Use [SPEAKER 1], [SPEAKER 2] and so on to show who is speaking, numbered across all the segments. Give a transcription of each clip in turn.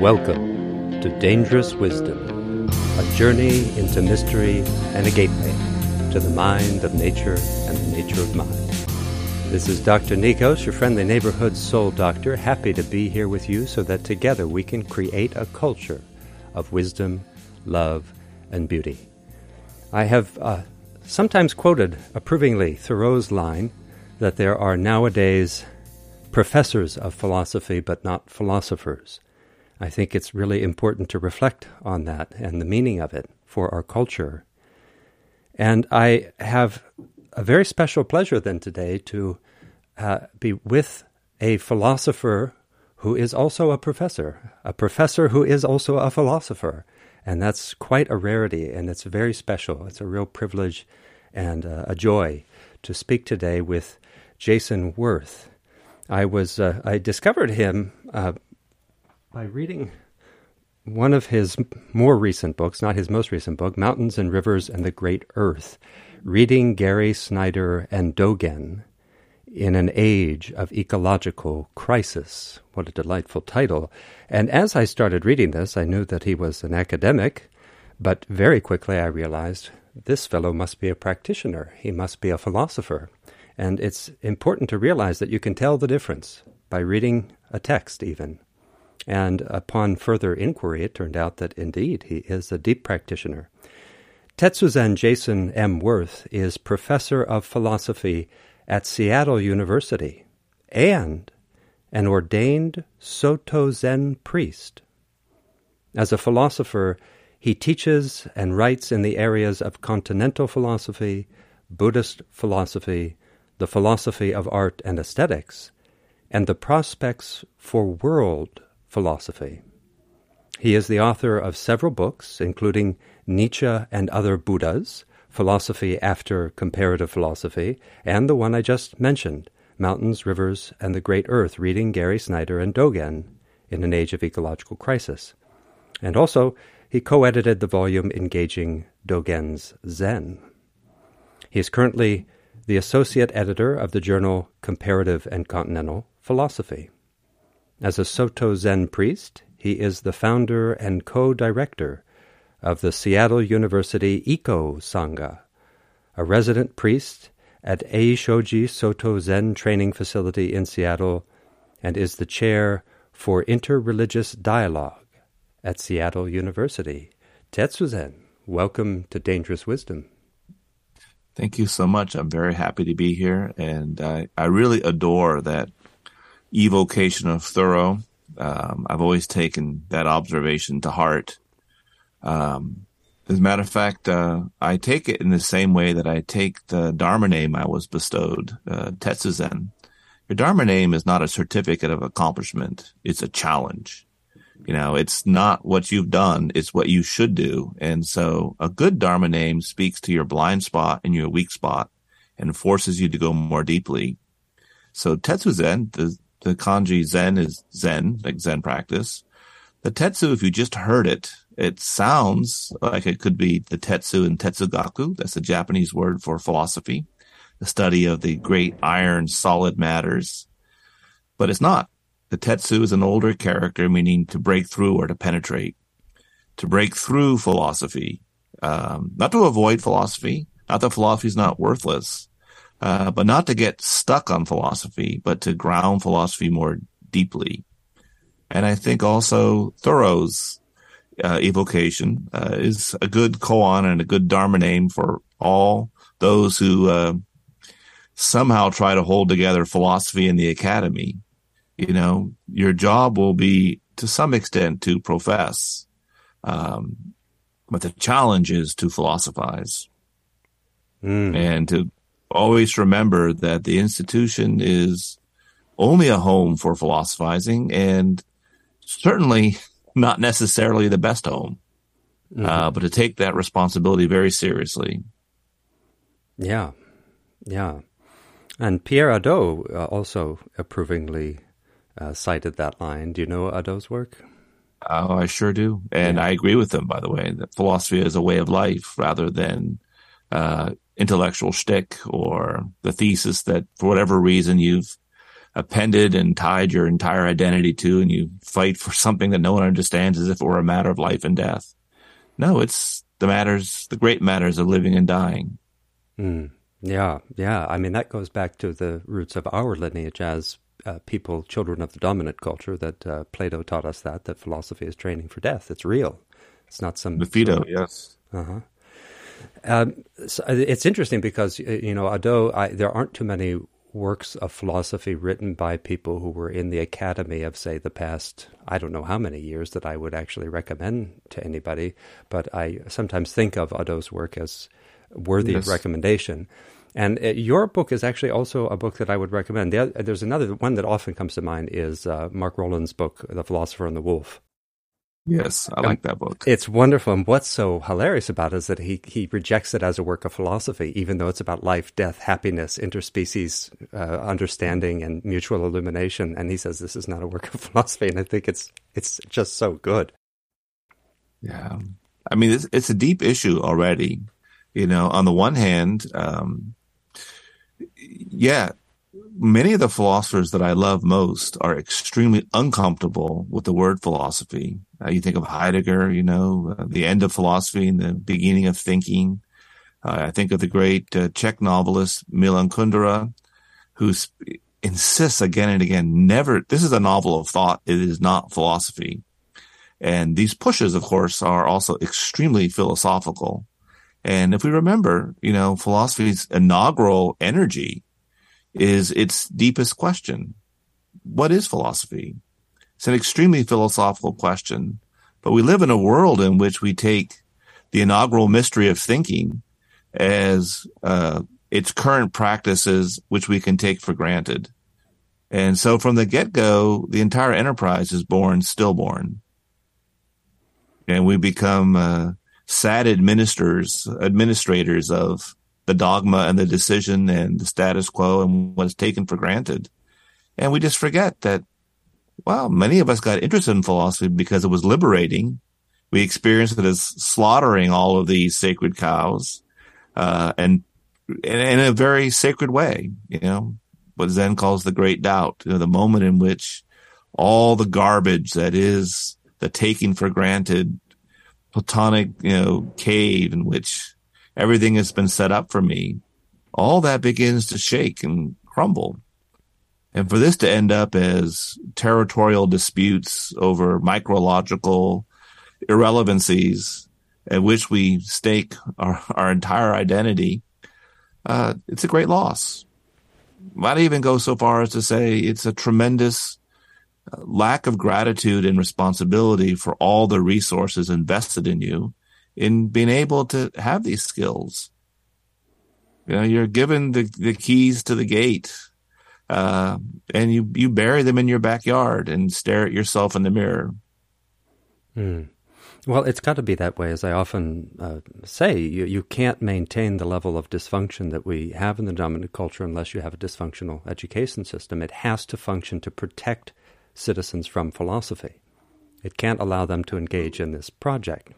[SPEAKER 1] Welcome to Dangerous Wisdom, a journey into mystery and a gateway to the mind of nature and the nature of mind. This is Dr. Nikos, your friendly neighborhood soul doctor, happy to be here with you so that together we can create a culture of wisdom, love, and beauty. I have uh, sometimes quoted approvingly Thoreau's line that there are nowadays professors of philosophy but not philosophers. I think it's really important to reflect on that and the meaning of it for our culture. And I have a very special pleasure then today to uh, be with a philosopher who is also a professor, a professor who is also a philosopher. And that's quite a rarity, and it's very special. It's a real privilege and uh, a joy to speak today with Jason Wirth. I was uh, I discovered him uh, by reading one of his more recent books, not his most recent book, Mountains and Rivers and the Great Earth, reading Gary Snyder and Dogen in an age of ecological crisis. What a delightful title. And as I started reading this, I knew that he was an academic, but very quickly I realized this fellow must be a practitioner. He must be a philosopher. And it's important to realize that you can tell the difference by reading a text, even. And upon further inquiry, it turned out that indeed he is a deep practitioner. Tetsuzen Jason M. Wirth is professor of philosophy at Seattle University and an ordained Soto Zen priest. As a philosopher, he teaches and writes in the areas of continental philosophy, Buddhist philosophy, the philosophy of art and aesthetics, and the prospects for world philosophy. He is the author of several books, including Nietzsche and Other Buddhas, Philosophy After Comparative Philosophy, and the one I just mentioned, Mountains, Rivers, and the Great Earth, reading Gary Snyder and Dogen in an age of ecological crisis. And also, he co edited the volume Engaging Dogen's Zen. He is currently the associate editor of the journal Comparative and Continental Philosophy. As a Soto Zen priest, he is the founder and co director of the Seattle University EcoSangha, a resident priest at Eishoji Soto Zen Training Facility in Seattle, and is the chair for interreligious dialogue at Seattle University. Tetsuzen, welcome to Dangerous Wisdom.
[SPEAKER 2] Thank you so much. I'm very happy to be here, and I, I really adore that evocation of Thoreau. Um, I've always taken that observation to heart. Um, as a matter of fact, uh, I take it in the same way that I take the Dharma name I was bestowed, uh, Tetsuzen. Your Dharma name is not a certificate of accomplishment; it's a challenge. You know, it's not what you've done, it's what you should do. And so a good Dharma name speaks to your blind spot and your weak spot and forces you to go more deeply. So Tetsuzen, the, the kanji Zen is Zen, like Zen practice. The Tetsu, if you just heard it, it sounds like it could be the Tetsu and Tetsugaku. That's the Japanese word for philosophy, the study of the great iron solid matters. But it's not. The Tetsu is an older character, meaning to break through or to penetrate, to break through philosophy, um, not to avoid philosophy, not that philosophy is not worthless, uh, but not to get stuck on philosophy, but to ground philosophy more deeply. And I think also Thoreau's uh, evocation uh, is a good koan and a good dharma name for all those who uh, somehow try to hold together philosophy in the academy you know, your job will be to some extent to profess. Um, but the challenge is to philosophize mm. and to always remember that the institution is only a home for philosophizing and certainly not necessarily the best home, mm-hmm. uh, but to take that responsibility very seriously.
[SPEAKER 1] Yeah, yeah. And Pierre Hadot uh, also approvingly uh, cited that line. Do you know Hadot's work?
[SPEAKER 2] Oh, I sure do, and yeah. I agree with them. By the way, that philosophy is a way of life rather than uh, intellectual shtick or the thesis that, for whatever reason, you've appended and tied your entire identity to, and you fight for something that no one understands as if it were a matter of life and death. No, it's the matters, the great matters of living and dying.
[SPEAKER 1] Mm. Yeah, yeah. I mean, that goes back to the roots of our lineage as uh, people, children of the dominant culture, that uh, Plato taught us that, that philosophy is training for death. It's real. It's not some.
[SPEAKER 2] The Phaedo, yes.
[SPEAKER 1] Uh-huh. Um, so uh, it's interesting because, uh, you know, although I, there aren't too many works of philosophy written by people who were in the academy of, say, the past, I don't know how many years that I would actually recommend to anybody, but I sometimes think of Hadot's work as worthy yes. of recommendation. And uh, your book is actually also a book that I would recommend. there's another one that often comes to mind is uh, Mark Rowland's book, The Philosopher and the Wolf.
[SPEAKER 2] Yes, I like that book.
[SPEAKER 1] It's wonderful. And what's so hilarious about it is that he, he rejects it as a work of philosophy, even though it's about life, death, happiness, interspecies uh, understanding, and mutual illumination. And he says this is not a work of philosophy. And I think it's it's just so good.
[SPEAKER 2] Yeah. I mean, it's, it's a deep issue already. You know, on the one hand, um, yeah, many of the philosophers that I love most are extremely uncomfortable with the word philosophy. Uh, you think of Heidegger, you know, uh, the end of philosophy and the beginning of thinking. Uh, I think of the great uh, Czech novelist Milan Kundera, who insists again and again, never, this is a novel of thought. It is not philosophy. And these pushes, of course, are also extremely philosophical. And if we remember, you know, philosophy's inaugural energy is its deepest question. What is philosophy? It's an extremely philosophical question, but we live in a world in which we take the inaugural mystery of thinking as uh, its current practices, which we can take for granted. And so from the get go, the entire enterprise is born stillborn. And we become uh, sad administrators, administrators of the dogma and the decision and the status quo and what's taken for granted. And we just forget that, well, many of us got interested in philosophy because it was liberating. We experienced it as slaughtering all of these sacred cows, uh, and, and in a very sacred way, you know, what Zen calls the great doubt, you know, the moment in which all the garbage that is the taking for granted platonic, you know, cave in which everything has been set up for me, all that begins to shake and crumble. And for this to end up as territorial disputes over micrological irrelevancies at which we stake our, our entire identity, uh, it's a great loss. Might even go so far as to say it's a tremendous uh, lack of gratitude and responsibility for all the resources invested in you in being able to have these skills. You know, you're given the, the keys to the gate, uh, and you, you bury them in your backyard and stare at yourself in the mirror.
[SPEAKER 1] Hmm. Well, it's got to be that way, as I often uh, say. You, you can't maintain the level of dysfunction that we have in the dominant culture unless you have a dysfunctional education system. It has to function to protect citizens from philosophy. It can't allow them to engage in this project.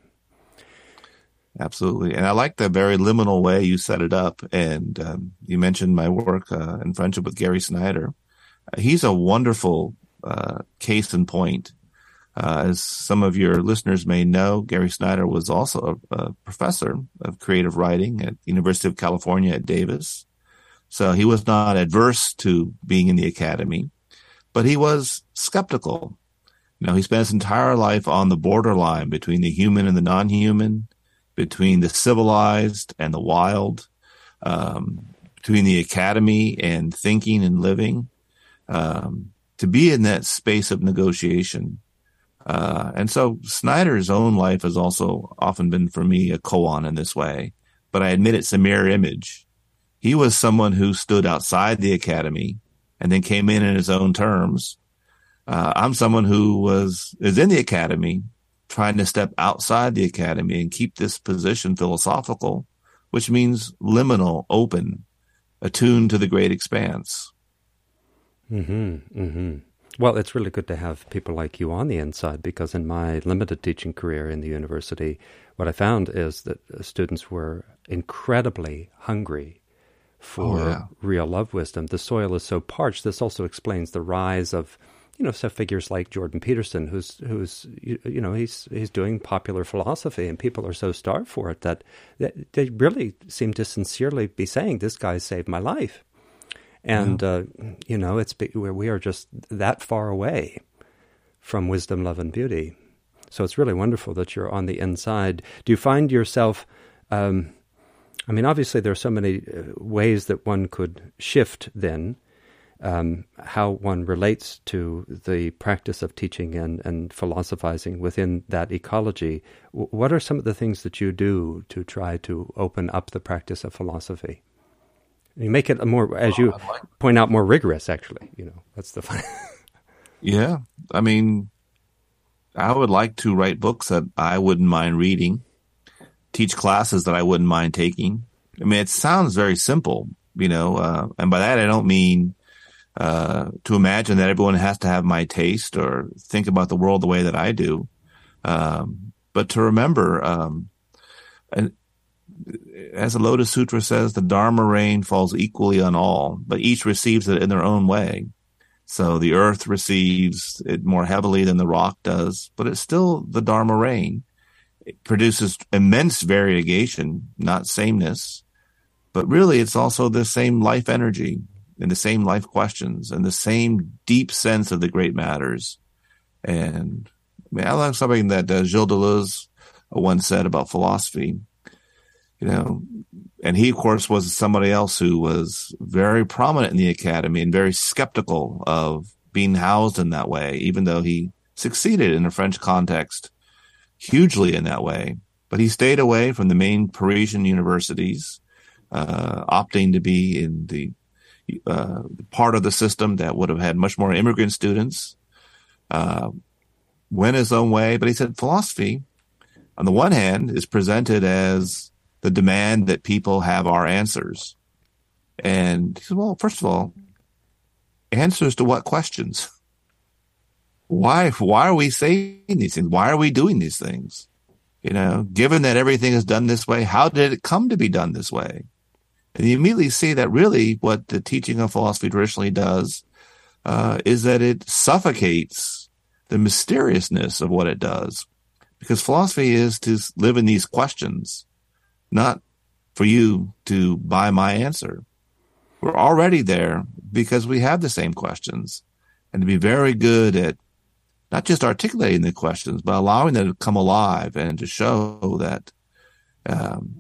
[SPEAKER 2] Absolutely. And I like the very liminal way you set it up. And um, you mentioned my work uh, in friendship with Gary Snyder. Uh, he's a wonderful uh, case in point. Uh, as some of your listeners may know, Gary Snyder was also a, a, professor of creative writing at the University of California at Davis. So he was not adverse to being in the academy, but he was skeptical. You know, he spent his entire life on the borderline between the human and the non-human between the civilized and the wild, um, between the academy and thinking and living, um, to be in that space of negotiation. Uh, and so Snyder's own life has also often been for me a koan in this way, but I admit it's a mirror image. He was someone who stood outside the academy and then came in in his own terms. Uh, I'm someone who was is in the academy trying to step outside the academy and keep this position philosophical, which means liminal, open, attuned to the great expanse.
[SPEAKER 1] Hmm. Hmm. Well, it's really good to have people like you on the inside because in my limited teaching career in the university, what I found is that students were incredibly hungry for
[SPEAKER 2] oh, yeah.
[SPEAKER 1] real love wisdom. The soil is so parched. This also explains the rise of, you know, so figures like Jordan Peterson, who's who's you, you know he's he's doing popular philosophy, and people are so starved for it that, they really seem to sincerely be saying, "This guy saved my life," and yeah. uh, you know, it's where we are just that far away from wisdom, love, and beauty. So it's really wonderful that you're on the inside. Do you find yourself? Um, I mean, obviously, there are so many uh, ways that one could shift then um, how one relates to the practice of teaching and, and philosophizing within that ecology. W- what are some of the things that you do to try to open up the practice of philosophy? You make it more, as you like point out, more rigorous. Actually, you know that's the fun.
[SPEAKER 2] yeah, I mean, I would like to write books that I wouldn't mind reading teach classes that I wouldn't mind taking. I mean, it sounds very simple, you know, uh, and by that I don't mean uh, to imagine that everyone has to have my taste or think about the world the way that I do, um, but to remember, um, and as the Lotus Sutra says, the Dharma rain falls equally on all, but each receives it in their own way. So the earth receives it more heavily than the rock does, but it's still the Dharma rain it produces immense variegation, not sameness, but really it's also the same life energy and the same life questions and the same deep sense of the great matters. And I mean, I like something that uh, Gilles Deleuze once said about philosophy, you know, and he, of course, was somebody else who was very prominent in the academy and very skeptical of being housed in that way, even though he succeeded in a French context hugely in that way. But he stayed away from the main Parisian universities, uh, opting to be in the uh, part of the system that would have had much more immigrant students. Uh, went his own way, but he said philosophy, on the one hand, is presented as the demand that people have our answers. And he said, well, first of all, answers to what questions? why why are we saying these things? Why are we doing these things? You know, given that everything is done this way, how did it come to be done this way? And you immediately see that really what the teaching of philosophy traditionally does uh, is that it suffocates the mysteriousness of what it does. Because philosophy is to live in these questions, not for you to buy my answer. We're already there because we have the same questions. And to be very good at not just articulating the questions, but allowing them to come alive and to show that um,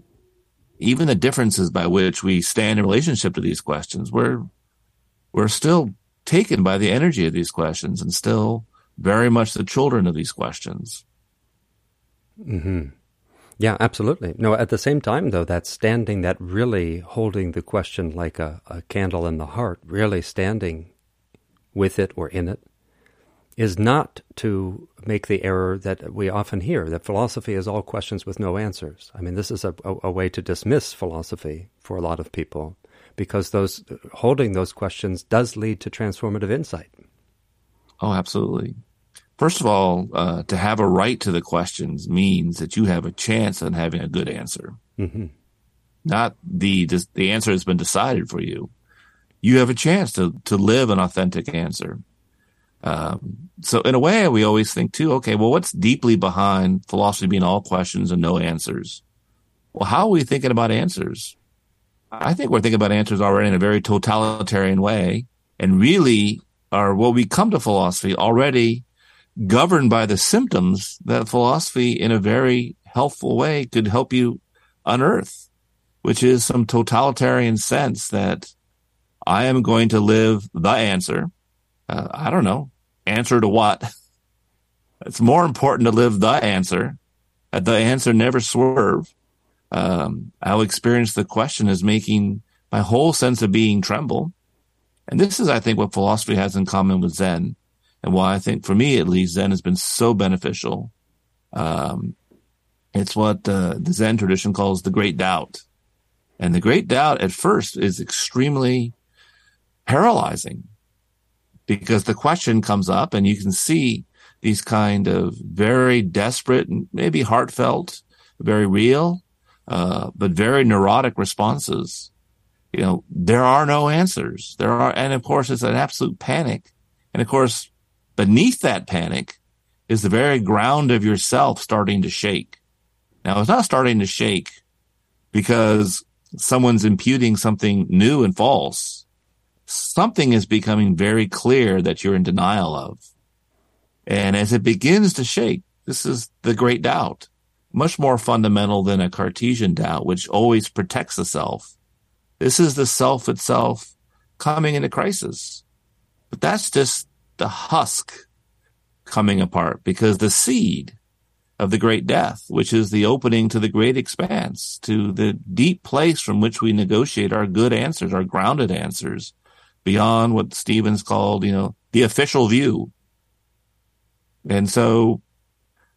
[SPEAKER 2] even the differences by which we stand in relationship to these questions, we're we're still taken by the energy of these questions and still very much the children of these questions.
[SPEAKER 1] Hmm. Yeah, absolutely. No, at the same time, though, that standing, that really holding the question like a, a candle in the heart, really standing with it or in it, is not to make the error that we often hear that philosophy is all questions with no answers. I mean, this is a, a, a, way to dismiss philosophy for a lot of people because those holding those questions does lead to transformative insight.
[SPEAKER 2] Oh, absolutely. First of all, uh, to have a right to the questions means that you have a chance on having a good answer. Mm-hmm. Not the the answer has been decided for you. You have a chance to to live an authentic answer. Um, so in a way, we always think too, okay, well, what's deeply behind philosophy being all questions and no answers? Well, how are we thinking about answers? I think we're thinking about answers already in a very totalitarian way and really are what we come to philosophy already governed by the symptoms that philosophy in a very helpful way could help you unearth, which is some totalitarian sense that I am going to live the answer uh, I don't know, answer to what? it's more important to live the answer. Uh, the answer never swerve. Um, I'll experience the question as making my whole sense of being tremble. And this is, I think, what philosophy has in common with Zen, and why I think, for me at least, Zen has been so beneficial. Um, it's what uh, the Zen tradition calls the great doubt. And the great doubt at first is extremely paralyzing because the question comes up and you can see these kind of very desperate and maybe heartfelt, very real, uh, but very neurotic responses. you know, there are no answers. There are, and of course, it's an absolute panic. And of course, beneath that panic is the very ground of yourself starting to shake. Now, it's not starting to shake because someone's imputing something new and false. Something is becoming very clear that you're in denial of. And as it begins to shake, this is the great doubt, much more fundamental than a Cartesian doubt, which always protects the self. This is the self itself coming into crisis. But that's just the husk coming apart because the seed of the great death, which is the opening to the great expanse, to the deep place from which we negotiate our good answers, our grounded answers, beyond what Stevens called, you know, the official view. And so,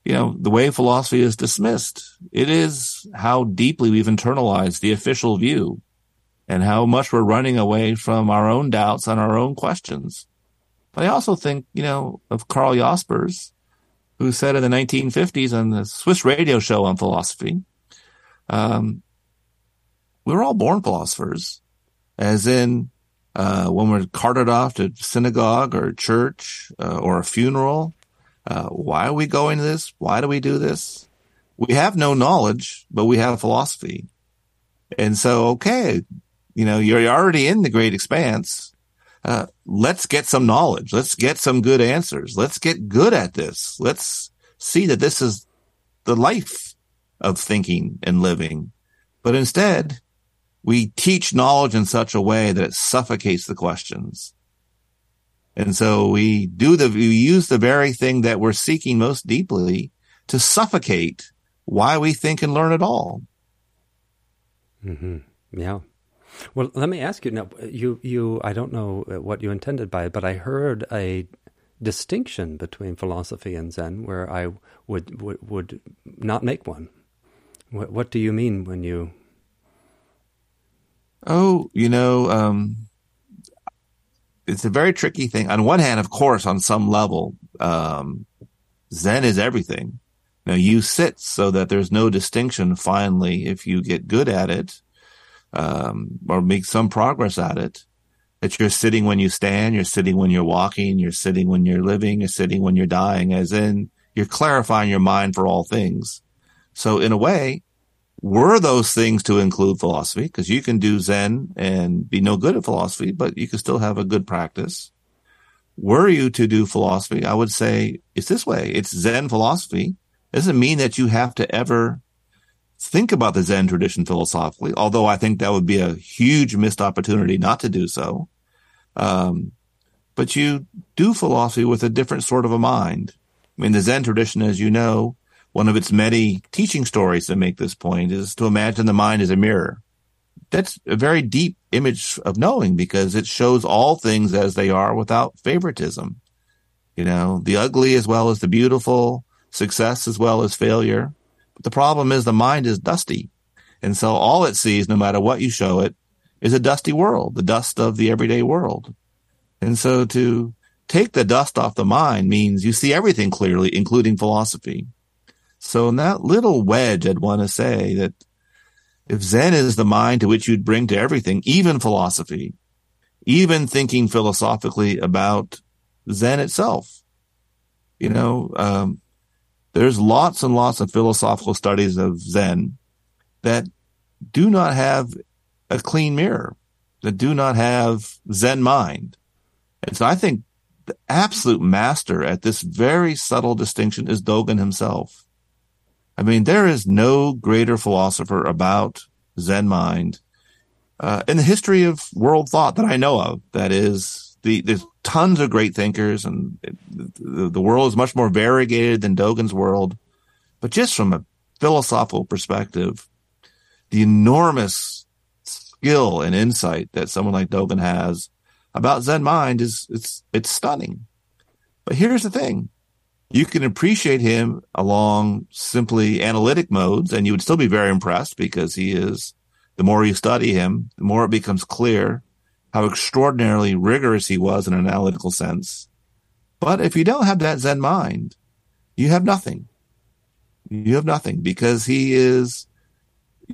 [SPEAKER 2] you know, the way philosophy is dismissed, it is how deeply we've internalized the official view and how much we're running away from our own doubts and our own questions. But I also think, you know, of Karl Jaspers, who said in the 1950s on the Swiss radio show on philosophy, um, we were all born philosophers, as in uh, when we're carted off to synagogue or church uh, or a funeral. Uh, why are we going to this? Why do we do this? We have no knowledge, but we have a philosophy. And so, okay, you know, you're already in the great expanse uh, let's get some knowledge. Let's get some good answers. Let's get good at this. Let's see that this is the life of thinking and living. But instead, we teach knowledge in such a way that it suffocates the questions. And so we do the, we use the very thing that we're seeking most deeply to suffocate why we think and learn at all.
[SPEAKER 1] Mm-hmm. Yeah. Well, let me ask you now. You, you, I don't know what you intended by it, but I heard a distinction between philosophy and Zen, where I would would, would not make one. What, what do you mean when you?
[SPEAKER 2] Oh, you know, um, it's a very tricky thing. On one hand, of course, on some level, um, Zen is everything. Now you sit so that there's no distinction. Finally, if you get good at it, um, or make some progress at it. That you're sitting when you stand, you're sitting when you're walking, you're sitting when you're living, you're sitting when you're dying, as in you're clarifying your mind for all things. So in a way, were those things to include philosophy? Because you can do Zen and be no good at philosophy, but you can still have a good practice. Were you to do philosophy, I would say it's this way. It's Zen philosophy. It doesn't mean that you have to ever think about the Zen tradition philosophically, although I think that would be a huge missed opportunity not to do so. Um, but you do philosophy with a different sort of a mind. I mean, the Zen tradition, as you know, one of its many teaching stories that make this point is to imagine the mind as a mirror. That's a very deep image of knowing because it shows all things as they are without favoritism. You know, the ugly as well as the beautiful, success as well as failure, but the problem is the mind is dusty. And so all it sees, no matter what you show it, is a dusty world, the dust of the everyday world. And so to take the dust off the mind means you see everything clearly, including philosophy. So in that little wedge, I'd want to say that if Zen is the mind to which you'd bring to everything, even philosophy, even thinking philosophically about Zen itself, you know, um, there's lots and lots of philosophical studies of Zen that do not have a clean mirror, that do not have Zen mind. And so I think the absolute master at this very subtle distinction is Dogen himself. I mean, there is no greater philosopher about Zen mind uh, in the history of world thought that I know of. That is the, there's tons of great thinkers and the, the world is much more variegated than Dogen's world. But just from a philosophical perspective, the enormous skill and insight that someone like Dogen has about Zen mind is it's it's stunning. But here's the thing. You can appreciate him along simply analytic modes and you would still be very impressed because he is the more you study him, the more it becomes clear how extraordinarily rigorous he was in an analytical sense. But if you don't have that Zen mind, you have nothing. You have nothing because he is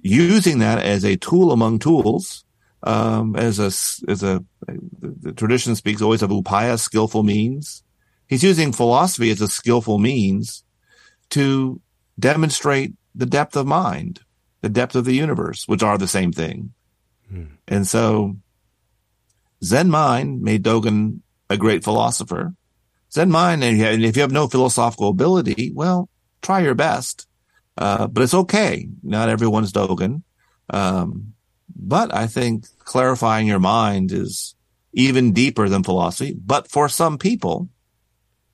[SPEAKER 2] using that as a tool among tools um, as a as a the, the tradition speaks always of upaya, skillful means. He's using philosophy as a skillful means to demonstrate the depth of mind, the depth of the universe, which are the same thing. Hmm. And so Zen mind made Dogen a great philosopher. Zen mind, and if you have no philosophical ability, well, try your best. Uh, but it's okay. Not everyone's Dogen. Um, but I think clarifying your mind is even deeper than philosophy. But for some people,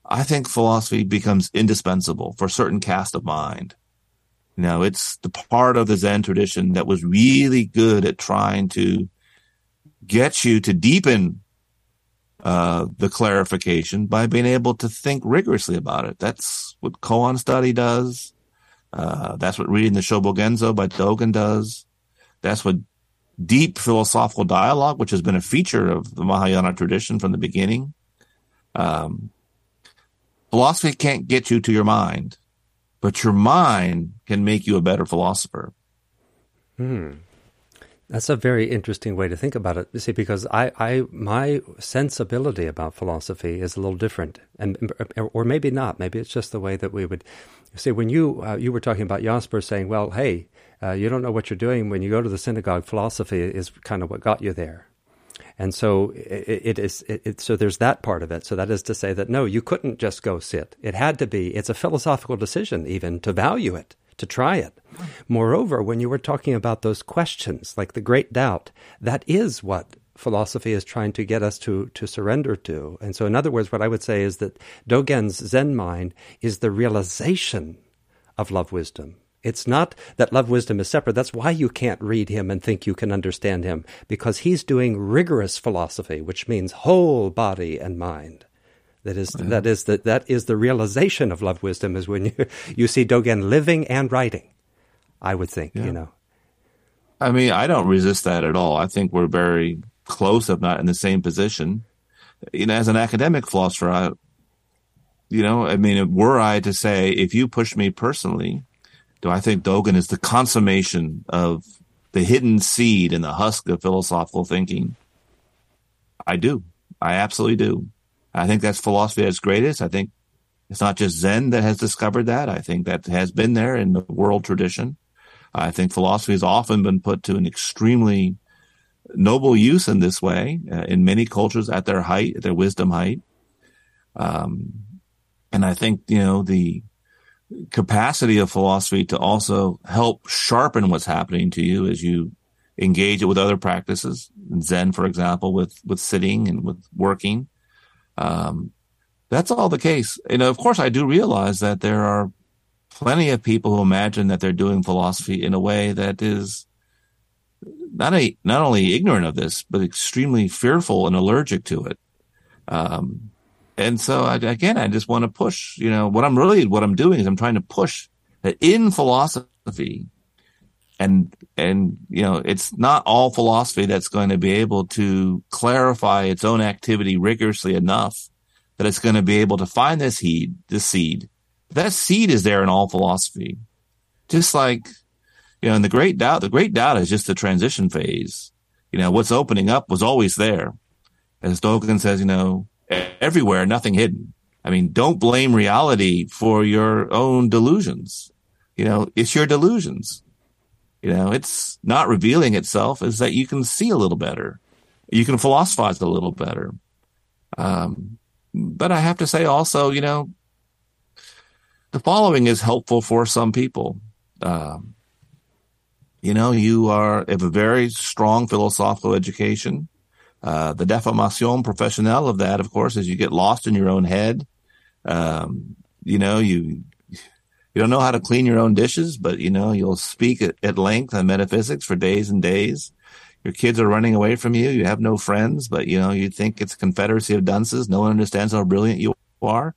[SPEAKER 2] I think philosophy becomes indispensable for a certain cast of mind. You know, it's the part of the Zen tradition that was really good at trying to get you to deepen uh, the clarification by being able to think rigorously about it. That's what koan study does. Uh, that's what reading the Shobogenzo by Dogen does. That's what deep philosophical dialogue, which has been a feature of the Mahayana tradition from the beginning. Um, philosophy can't get you to your mind but your mind can make you a better philosopher.
[SPEAKER 1] Hmm. That's a very interesting way to think about it. You see, because I, I, my sensibility about philosophy is a little different, and or maybe not. Maybe it's just the way that we would see. When you uh, you were talking about Jasper saying, "Well, hey, uh, you don't know what you're doing when you go to the synagogue. Philosophy is kind of what got you there." And so it, it is. It, it, so there's that part of it. So that is to say that no, you couldn't just go sit. It had to be. It's a philosophical decision, even to value it, to try it. Moreover, when you were talking about those questions, like the great doubt, that is what philosophy is trying to get us to to surrender to. And so, in other words, what I would say is that Dogen's Zen mind is the realization of love wisdom. It's not that love wisdom is separate. That's why you can't read him and think you can understand him, because he's doing rigorous philosophy, which means whole body and mind. That is, that is the, that is the realization of love wisdom is when you, you see Dogen living and writing, I would think, yeah. you know.
[SPEAKER 2] I mean, I don't resist that at all. I think we're very close, if not in the same position. You know, as an academic philosopher, I, you know, I mean, were I to say, if you push me personally, do I think Dogen is the consummation of the hidden seed in the husk of philosophical thinking? I do. I absolutely do. I think that's philosophy at its greatest. I think it's not just Zen that has discovered that. I think that has been there in the world tradition. I think philosophy has often been put to an extremely noble use in this way uh, in many cultures at their height, at their wisdom height. Um, and I think, you know, the, capacity of philosophy to also help sharpen what's happening to you as you engage it with other practices. Zen, for example, with, with sitting and with working. Um, that's all the case. You know, of course, I do realize that there are plenty of people who imagine that they're doing philosophy in a way that is not a, not only ignorant of this, but extremely fearful and allergic to it. Um, and so I, again, I just want to push, you know, what I'm really, what I'm doing is I'm trying to push that in philosophy and, and, you know, it's not all philosophy that's going to be able to clarify its own activity rigorously enough that it's going to be able to find this seed, this seed. That seed is there in all philosophy. Just like, you know, in the great doubt, the great doubt is just the transition phase. You know, what's opening up was always there. As Dogen says, you know, everywhere, nothing hidden. I mean, don't blame reality for your own delusions. You know, it's your delusions. You know, it's not revealing itself is that you can see a little better. You can philosophize a little better. Um, but I have to say also, you know, the following is helpful for some people. Um, you know, you are have a very strong philosophical education. Uh, the deformation professionnelle of that, of course, is you get lost in your own head. Um, you know, you you don't know how to clean your own dishes, but you know you'll speak at, at length on metaphysics for days and days. Your kids are running away from you. You have no friends, but you know you think it's a confederacy of dunces. No one understands how brilliant you are.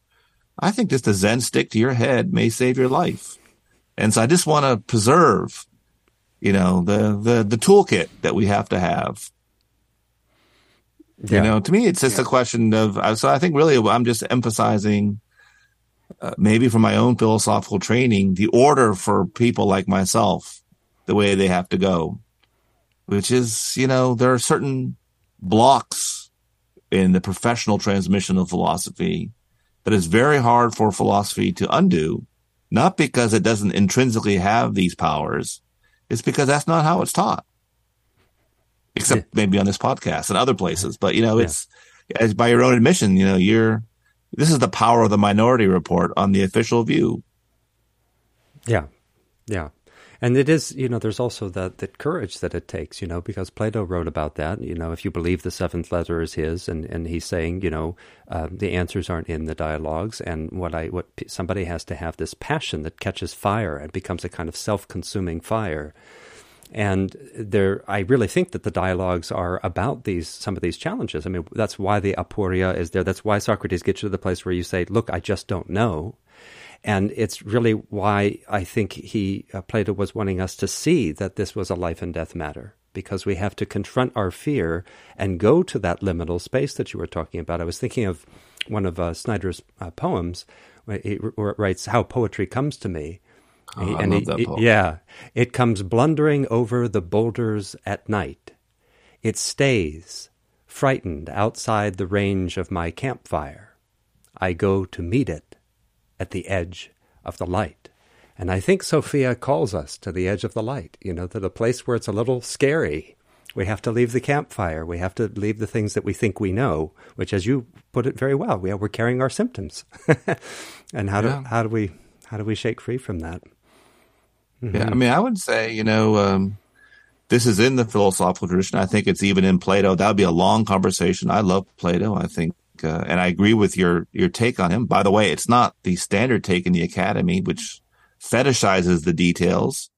[SPEAKER 2] I think just a Zen stick to your head may save your life. And so I just want to preserve, you know, the the the toolkit that we have to have yeah. You know, to me, it's just yeah. a question of, uh, so I think really I'm just emphasizing, uh, maybe from my own philosophical training, the order for people like myself, the way they have to go. which is, you know, there are certain blocks in the professional transmission of philosophy that is very hard for philosophy to undo, not because it doesn't intrinsically have these powers, it's because that's not how it's taught. Except yeah. maybe on this podcast and other places. But you know, it's yeah. as by your own admission, you know, you're this is the power of the minority report on the official view.
[SPEAKER 1] Yeah. Yeah. And it is, you know, there's also that, that courage that it takes, you know, because Plato wrote about that. You know, if you believe the seventh letter is his, and, and he's saying, you know, uh, the answers aren't in the dialogues, and what I what somebody has to have this passion that catches fire and becomes a kind of self-consuming fire. And there, I really think that the dialogues are about these some of these challenges. I mean, that's why the aporia is there. That's why Socrates gets you to the place where you say, "Look, I just don't know." And it's really why I think he, uh, Plato was wanting us to see that this was a life and death matter, because we have to confront our fear and go to that liminal space that you were talking about. I was thinking of one of uh, Snyder's uh, poems, where he writes, How Poetry Comes to Me.
[SPEAKER 2] Oh, I love that poem.
[SPEAKER 1] Yeah. It comes blundering over the boulders at night. It stays, frightened outside the range of my campfire. I go to meet it at the edge of the light. And I think Sophia calls us to the edge of the light, you know, to the place where it's a little scary. We have to leave the campfire. We have to leave the things that we think we know, which, as you put it very well, we are, we're carrying our symptoms. and how yeah. do how do we how do we shake free from that?
[SPEAKER 2] Mm-hmm. Yeah, I mean, I would say, you know, um, this is in the philosophical tradition. I think it's even in Plato. That would be a long conversation. I love Plato. I think uh, and I agree with your your take on him. By the way, it's not the standard take in the academy, which fetishizes the details.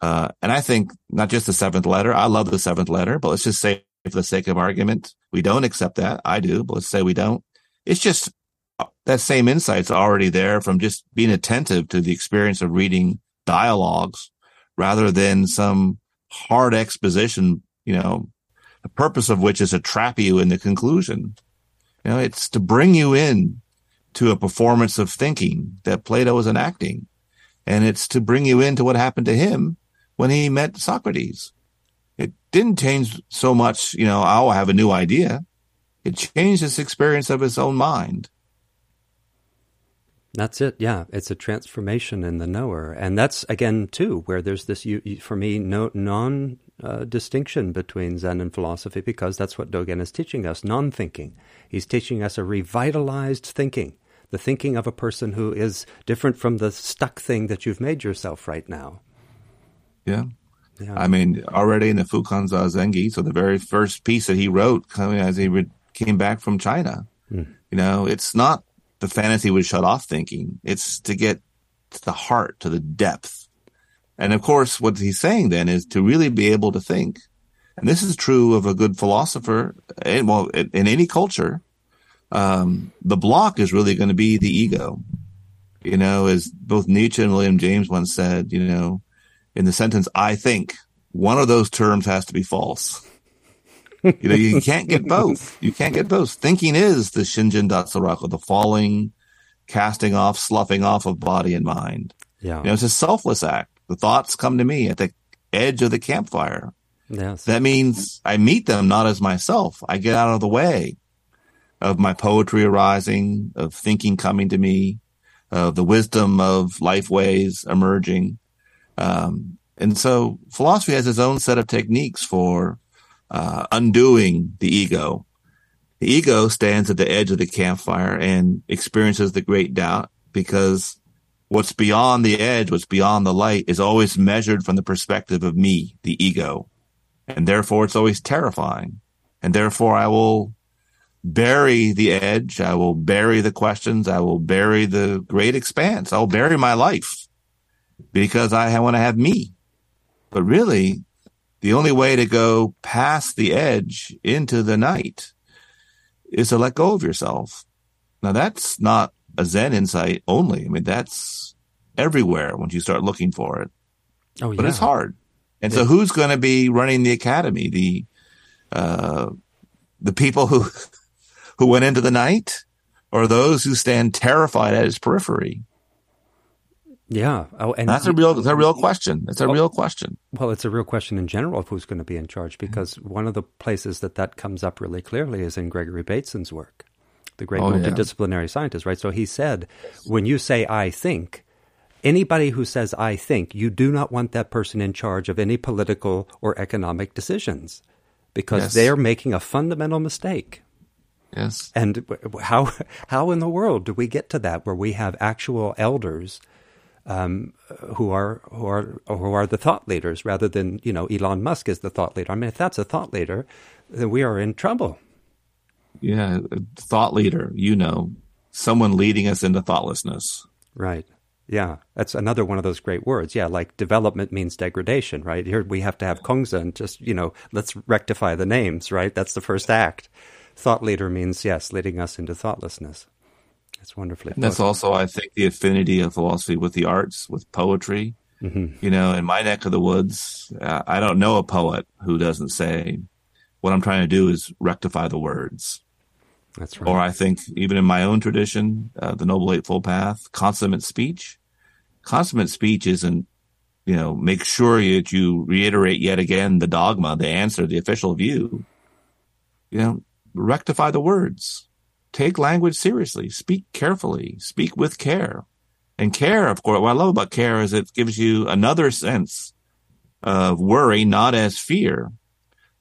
[SPEAKER 2] Uh, and I think not just the seventh letter. I love the seventh letter, but let's just say, for the sake of argument, we don't accept that. I do, but let's say we don't. It's just uh, that same insight's already there from just being attentive to the experience of reading dialogues rather than some hard exposition, you know, the purpose of which is to trap you in the conclusion. You know, it's to bring you in to a performance of thinking that Plato is enacting. And it's to bring you into what happened to him when he met Socrates. It didn't change so much, you know, oh, I have a new idea. It changed his experience of his own mind.
[SPEAKER 1] That's it. Yeah, it's a transformation in the knower, and that's again too where there's this for me no non uh, distinction between Zen and philosophy because that's what Dogen is teaching us: non-thinking. He's teaching us a revitalized thinking, the thinking of a person who is different from the stuck thing that you've made yourself right now.
[SPEAKER 2] Yeah. Yeah. I mean, already in the Fukan Zazengi, so the very first piece that he wrote coming as he re- came back from China, mm. you know, it's not the fantasy would shut off thinking. It's to get to the heart, to the depth. And of course, what he's saying then is to really be able to think. And this is true of a good philosopher. And well, in, in any culture, um, the block is really going to be the ego. You know, as both Nietzsche and William James once said, you know, in the sentence, I think, one of those terms has to be false you know, you can't get both. You can't get both. Thinking is the Shinjin Datsuraku, the falling, casting off, sloughing off of body and mind.
[SPEAKER 1] Yeah.
[SPEAKER 2] You know, it's a selfless act. The thoughts come to me at the edge of the campfire.
[SPEAKER 1] Yes.
[SPEAKER 2] That means I meet them not as myself. I get out of the way of my poetry arising, of thinking coming to me, of the wisdom of life ways emerging. Um, and so philosophy has its own set of techniques for uh, undoing the ego. The ego stands at the edge of the campfire and experiences the great doubt because what's beyond the edge, what's beyond the light is always measured from the perspective of me, the ego. And therefore it's always terrifying. And therefore I will bury the edge. I will bury the questions. I will bury the great expanse. I'll bury my life because I want to have me. But really, the only way to go past the edge into the night is to let go of yourself. Now that's not a Zen insight only. I mean, that's everywhere once you start looking for it.
[SPEAKER 1] Oh, yeah.
[SPEAKER 2] But it's hard. And yeah. so who's going to be running the academy? The, uh, the people who, who went into the night or those who stand terrified at its periphery?
[SPEAKER 1] Yeah,
[SPEAKER 2] oh, and that's a real, that's a real question. It's a oh, real question.
[SPEAKER 1] Well, it's a real question in general of who's going to be in charge, because mm-hmm. one of the places that that comes up really clearly is in Gregory Bateson's work, the great oh, multidisciplinary yeah. scientist, right? So he said, when you say "I think," anybody who says "I think," you do not want that person in charge of any political or economic decisions, because yes. they are making a fundamental mistake.
[SPEAKER 2] Yes.
[SPEAKER 1] And how how in the world do we get to that where we have actual elders um, who are who are who are the thought leaders rather than you know Elon Musk is the thought leader. I mean, if that's a thought leader, then we are in trouble.
[SPEAKER 2] Yeah, thought leader. You know, someone leading us into thoughtlessness.
[SPEAKER 1] Right. Yeah, that's another one of those great words. Yeah, like development means degradation, right? Here we have to have Kongzi and just, you know, let's rectify the names, right? That's the first act. Thought leader means, yes, leading us into thoughtlessness. It's wonderfully.
[SPEAKER 2] And that's also, I think, the affinity of philosophy with the arts, with poetry. Mm-hmm. You know, in my neck of the woods, uh, I don't know a poet who doesn't say, "What I'm trying to do is rectify the words."
[SPEAKER 1] That's right.
[SPEAKER 2] Or I think even in my own tradition, uh, the Noble Eightfold Path, consummate speech. Consummate speech isn't, you know, make sure that you reiterate yet again the dogma, the answer, the official view. You know, rectify the words take language seriously, speak carefully, speak with care. And care, of course, what I love about care is it gives you another sense of worry, not as fear,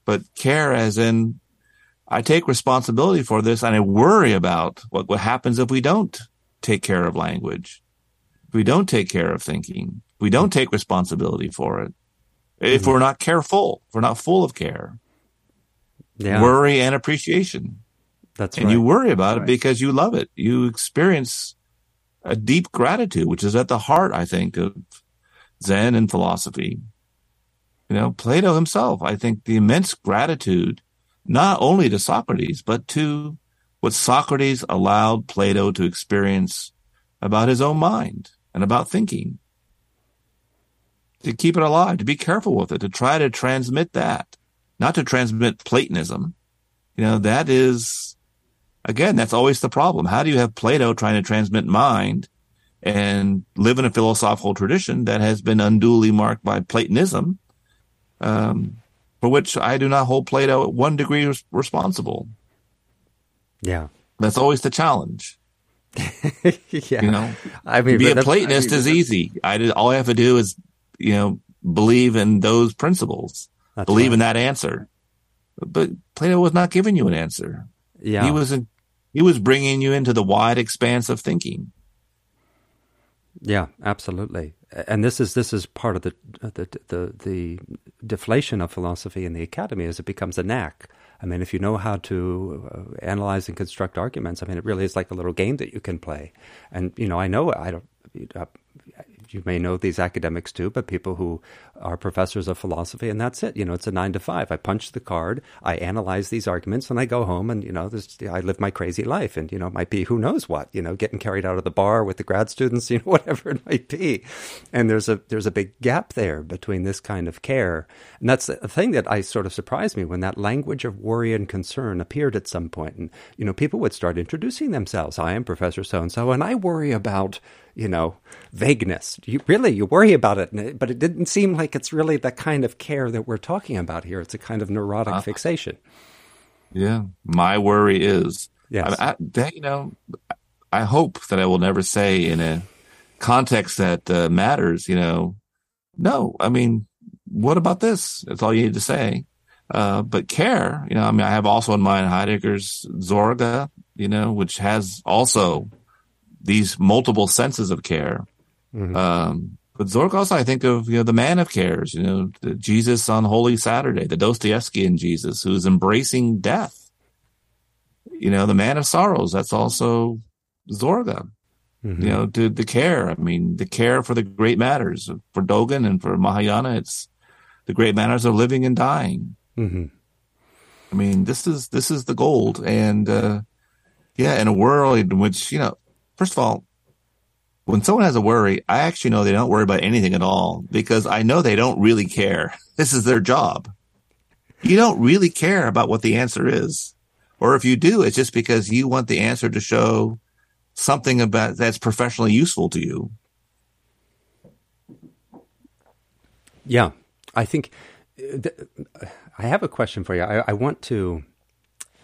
[SPEAKER 2] but care as in, I take responsibility for this and I worry about what, what happens if we don't take care of language. If we don't take care of thinking, if we don't take responsibility for it. If mm-hmm. we're not careful, if we're not full of care, yeah. worry and appreciation.
[SPEAKER 1] That's
[SPEAKER 2] and
[SPEAKER 1] right.
[SPEAKER 2] you worry about right. it because you love it. You experience a deep gratitude, which is at the heart, I think, of Zen and philosophy. You know, Plato himself, I think the immense gratitude, not only to Socrates, but to what Socrates allowed Plato to experience about his own mind and about thinking. To keep it alive, to be careful with it, to try to transmit that, not to transmit Platonism. You know, that is again, that's always the problem. How do you have Plato trying to transmit mind and live in a philosophical tradition that has been unduly marked by Platonism, um, for which I do not hold Plato at one degree res- responsible?
[SPEAKER 1] Yeah.
[SPEAKER 2] That's always the challenge.
[SPEAKER 1] yeah.
[SPEAKER 2] You know, I mean, be a Platonist I mean, is easy. I did, all I have to do is, you know, believe in those principles, believe right. in that answer. But Plato was not giving you an answer.
[SPEAKER 1] Yeah.
[SPEAKER 2] He was in, he was bringing you into the wide expanse of thinking.
[SPEAKER 1] Yeah, absolutely. And this is this is part of the the the, the deflation of philosophy in the academy as it becomes a knack. I mean, if you know how to uh, analyze and construct arguments, I mean, it really is like a little game that you can play. And you know, I know I don't. You may know these academics too, but people who are professors of philosophy, and that's it. You know, it's a nine to five. I punch the card, I analyze these arguments, and I go home, and you know, this, I live my crazy life, and you know, it might be who knows what. You know, getting carried out of the bar with the grad students, you know, whatever it might be. And there's a there's a big gap there between this kind of care, and that's the thing that I sort of surprised me when that language of worry and concern appeared at some point, and you know, people would start introducing themselves. I am Professor So and So, and I worry about you know, vagueness. You really you worry about it, but it didn't seem like it's really the kind of care that we're talking about here. It's a kind of neurotic uh, fixation.
[SPEAKER 2] Yeah, my worry is,
[SPEAKER 1] yes.
[SPEAKER 2] I, I, that, you know, I hope that I will never say in a context that uh, matters. You know, no, I mean, what about this? That's all you need to say. Uh, but care, you know, I mean, I have also in mind Heidegger's Sorge, you know, which has also these multiple senses of care. Mm-hmm. Um, but Sorge also, I think of you know the man of cares, you know, Jesus on Holy Saturday, the Dostoevskian Jesus who's embracing death. You know, the man of sorrows. That's also Sorge. Mm-hmm. You know, to the care. I mean, the care for the great matters for Dogen and for Mahayana. It's the great matters of living and dying. Mm-hmm. I mean, this is this is the gold, and uh, yeah, in a world in which you know first of all, when someone has a worry, I actually know they don't worry about anything at all because I know they don't really care. This is their job. You don't really care about what the answer is. Or if you do, it's just because you want the answer to show something about that's professionally useful to you.
[SPEAKER 1] Yeah, I think uh, th- I have a question for you. I, I, want to.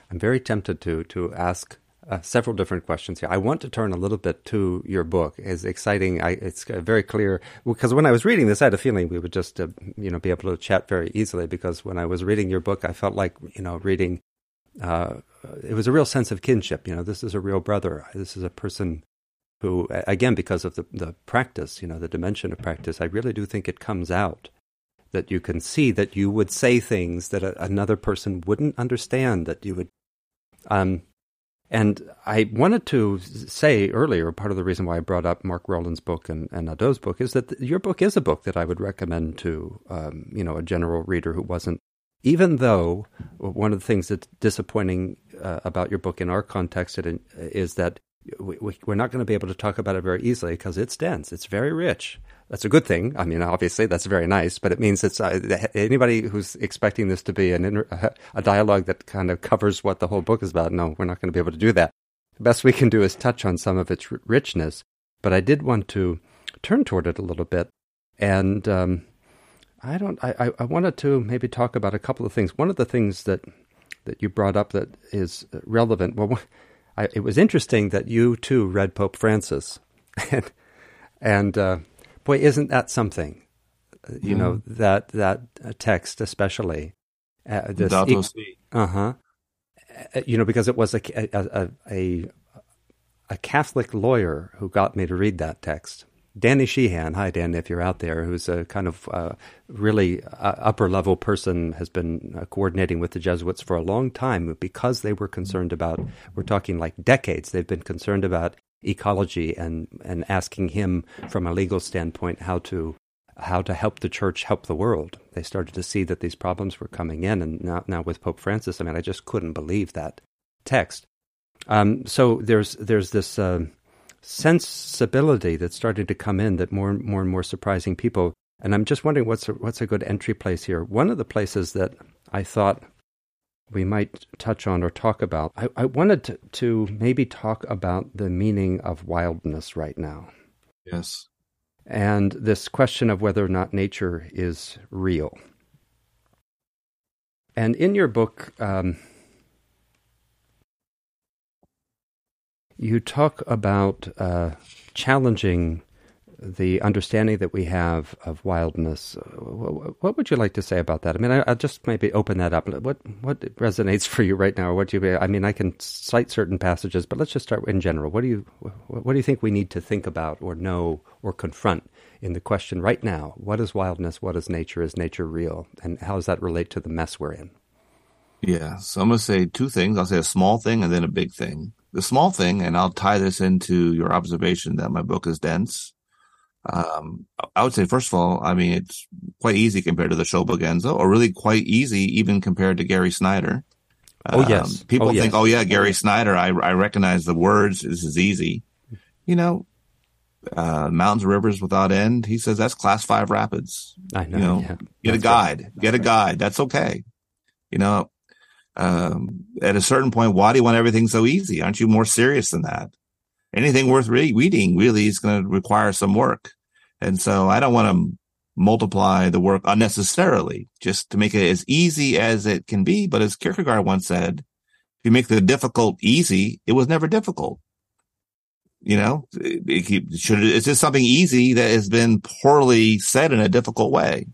[SPEAKER 1] I'm very tempted to to ask uh, several different questions here. I want to turn a little bit to your book. It's exciting. I, it's very clear because when I was reading this, I had a feeling we would just uh, you know be able to chat very easily. Because when I was reading your book, I felt like you know reading. Uh, it was a real sense of kinship. You know, this is a real brother. This is a person who, again, because of the, the practice, you know, the dimension of practice, I really do think it comes out that you can see that you would say things that a, another person wouldn't understand, that you would. Um, and I wanted to say earlier, part of the reason why I brought up Mark Rowland's book and, and Nadeau's book is that your book is a book that I would recommend to, um, you know, a general reader who wasn't even though one of the things that's disappointing uh, about your book in our context is that we, are not going to be able to talk about it very easily because it's dense. It's very rich. That's a good thing. I mean, obviously, that's very nice, but it means it's uh, anybody who's expecting this to be an inter, a dialogue that kind of covers what the whole book is about. No, we're not going to be able to do that. The best we can do is touch on some of its richness, but I did want to turn toward it a little bit, and um, I don't. I, I wanted to maybe talk about a couple of things. One of the things that that you brought up that is relevant. Well I, it was interesting that you too read Pope Francis, and, and uh, boy, isn't that something? You mm. know that that text especially.
[SPEAKER 2] Uh, this e-
[SPEAKER 1] uh huh. You know because it was a a, a a Catholic lawyer who got me to read that text. Danny Sheehan, hi Dan, if you're out there, who's a kind of uh, really uh, upper level person, has been uh, coordinating with the Jesuits for a long time because they were concerned about. We're talking like decades. They've been concerned about ecology and and asking him from a legal standpoint how to how to help the church help the world. They started to see that these problems were coming in, and now now with Pope Francis, I mean, I just couldn't believe that text. Um, so there's there's this. Uh, sensibility that's starting to come in that more and more and more surprising people. And I'm just wondering what's a, what's a good entry place here. One of the places that I thought we might touch on or talk about, I, I wanted to, to maybe talk about the meaning of wildness right now.
[SPEAKER 2] Yes.
[SPEAKER 1] And this question of whether or not nature is real. And in your book, um, You talk about uh, challenging the understanding that we have of wildness. What would you like to say about that? I mean, I, will just maybe open that up. What what resonates for you right now? What do you? I mean, I can cite certain passages, but let's just start in general. What do you what do you think we need to think about, or know, or confront in the question right now? What is wildness? What is nature? Is nature real? And how does that relate to the mess we're in?
[SPEAKER 2] Yeah, so I'm going to say two things. I'll say a small thing and then a big thing the small thing, and I'll tie this into your observation that my book is dense. Um, I would say, first of all, I mean, it's quite easy compared to the Shobogenzo, or really quite easy even compared to Gary Snyder.
[SPEAKER 1] Oh, yes.
[SPEAKER 2] Um, people
[SPEAKER 1] oh,
[SPEAKER 2] think,
[SPEAKER 1] yes.
[SPEAKER 2] oh, yeah, Gary Snyder, I, I recognize the words. This is easy. You know, uh, mountains, rivers without end. He says that's class five rapids.
[SPEAKER 1] I know.
[SPEAKER 2] You know,
[SPEAKER 1] yeah.
[SPEAKER 2] get that's a guide, right. get a guide. That's okay. You know, um, at a certain point, why do you want everything so easy? Aren't you more serious than that? Anything worth re- reading really is going to require some work. And so I don't want to multiply the work unnecessarily just to make it as easy as it can be. But as Kierkegaard once said, if you make the difficult easy, it was never difficult. You know, it, it, should, is this something easy that has been poorly said in a difficult way?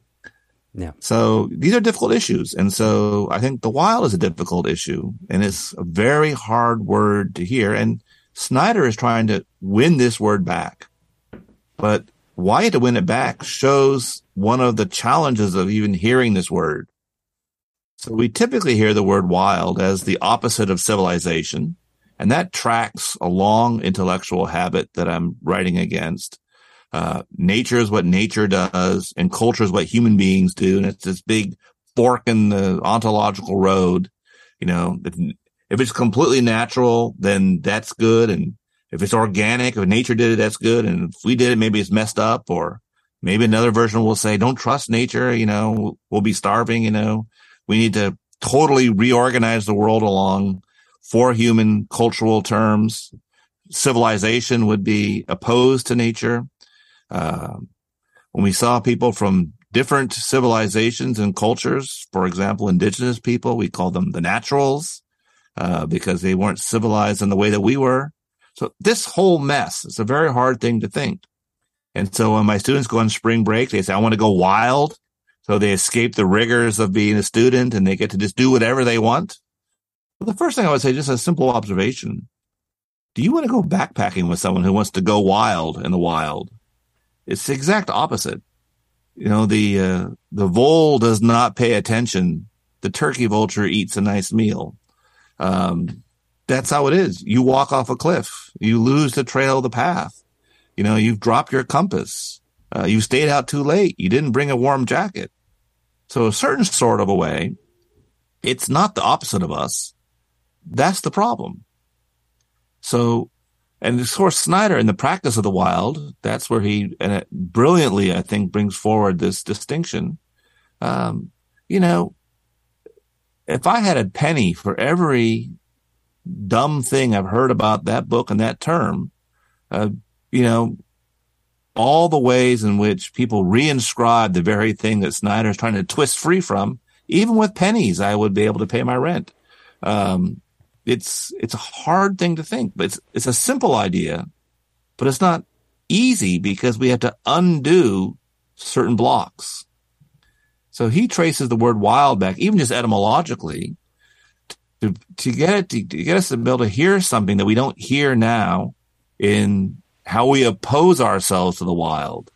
[SPEAKER 1] Yeah.
[SPEAKER 2] So these are difficult issues. And so I think the wild is a difficult issue and it's a very hard word to hear. And Snyder is trying to win this word back. But why to win it back shows one of the challenges of even hearing this word. So we typically hear the word wild as the opposite of civilization. And that tracks a long intellectual habit that I'm writing against uh, nature is what nature does and culture is what human beings do. And it's this big fork in the ontological road. You know, if it's completely natural, then that's good. And if it's organic, if nature did it, that's good. And if we did it, maybe it's messed up or maybe another version will say, don't trust nature. You know, we'll be starving. You know, we need to totally reorganize the world along four human cultural terms. Civilization would be opposed to nature. Um, when we saw people from different civilizations and cultures. For example, indigenous people, we call them the naturals uh, because they weren't civilized in the way that we were. So this whole mess is a very hard thing to think. And so when my students go on spring break, they say, I want to go wild. So they escape the rigors of being a student and they get to just do whatever they want. Well, the first thing I would say, just a simple observation. Do you want to go backpacking with someone who wants to go wild in the wild? It's the exact opposite. You know, the, uh, the vole does not pay attention. The turkey vulture eats a nice meal. Um, that's how it is. You walk off a cliff. You lose the trail the path. You know, you've dropped your compass. Uh, you stayed out too late. You didn't bring a warm jacket. So a certain sort of a way, it's not the opposite of us. That's the problem. So, and of course, Snyder in the practice of the wild, that's where he and it brilliantly, I think, brings forward this distinction. Um, you know, if I had a penny for every dumb thing I've heard about that book and that term, uh, you know, all the ways in which people reinscribe the very thing that Snyder's trying to twist free from, even with pennies, I would be able to pay my rent. Um, it's it's a hard thing to think, but it's it's a simple idea, but it's not easy because we have to undo certain blocks. So he traces the word wild back, even just etymologically, to to get it to, to get us to be able to hear something that we don't hear now in how we oppose ourselves to the wild.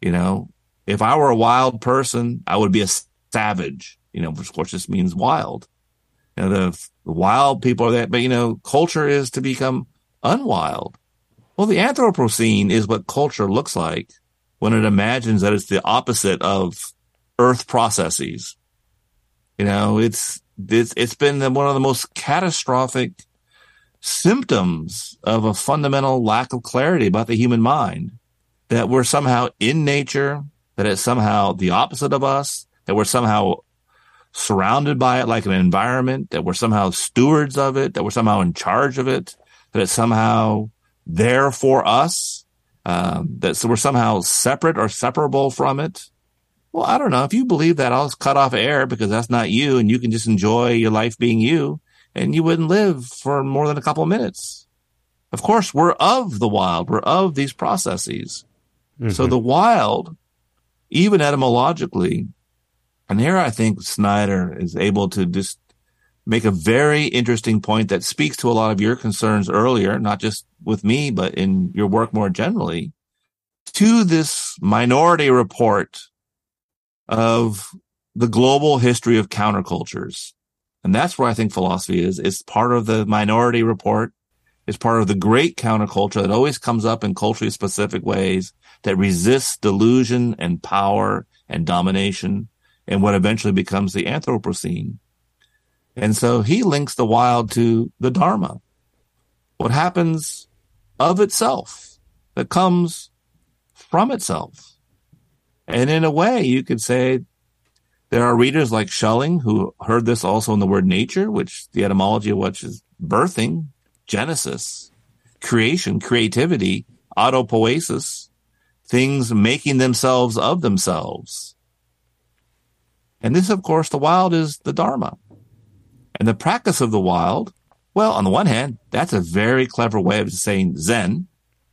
[SPEAKER 2] You know, if I were a wild person, I would be a savage. You know, which of course just means wild. You know, the, the wild people are that, but you know, culture is to become unwild. Well, the Anthropocene is what culture looks like when it imagines that it's the opposite of Earth processes. You know, it's it's it's been one of the most catastrophic symptoms of a fundamental lack of clarity about the human mind. That we're somehow in nature, that it's somehow the opposite of us, that we're somehow surrounded by it like an environment, that we're somehow stewards of it, that we're somehow in charge of it, that it's somehow there for us, um, that so we're somehow separate or separable from it. Well, I don't know. If you believe that, I'll cut off air because that's not you and you can just enjoy your life being you and you wouldn't live for more than a couple of minutes. Of course, we're of the wild. We're of these processes. Mm-hmm. So the wild, even etymologically, and here I think Snyder is able to just make a very interesting point that speaks to a lot of your concerns earlier, not just with me, but in your work more generally, to this minority report of the global history of countercultures. And that's where I think philosophy is. It's part of the minority report. It's part of the great counterculture that always comes up in culturally specific ways that resists delusion and power and domination and what eventually becomes the Anthropocene. And so he links the wild to the Dharma, what happens of itself, that comes from itself. And in a way, you could say there are readers like Schelling who heard this also in the word nature, which the etymology of which is birthing, genesis, creation, creativity, autopoiesis, things making themselves of themselves. And this, of course, the wild is the Dharma. And the practice of the wild, well, on the one hand, that's a very clever way of saying Zen.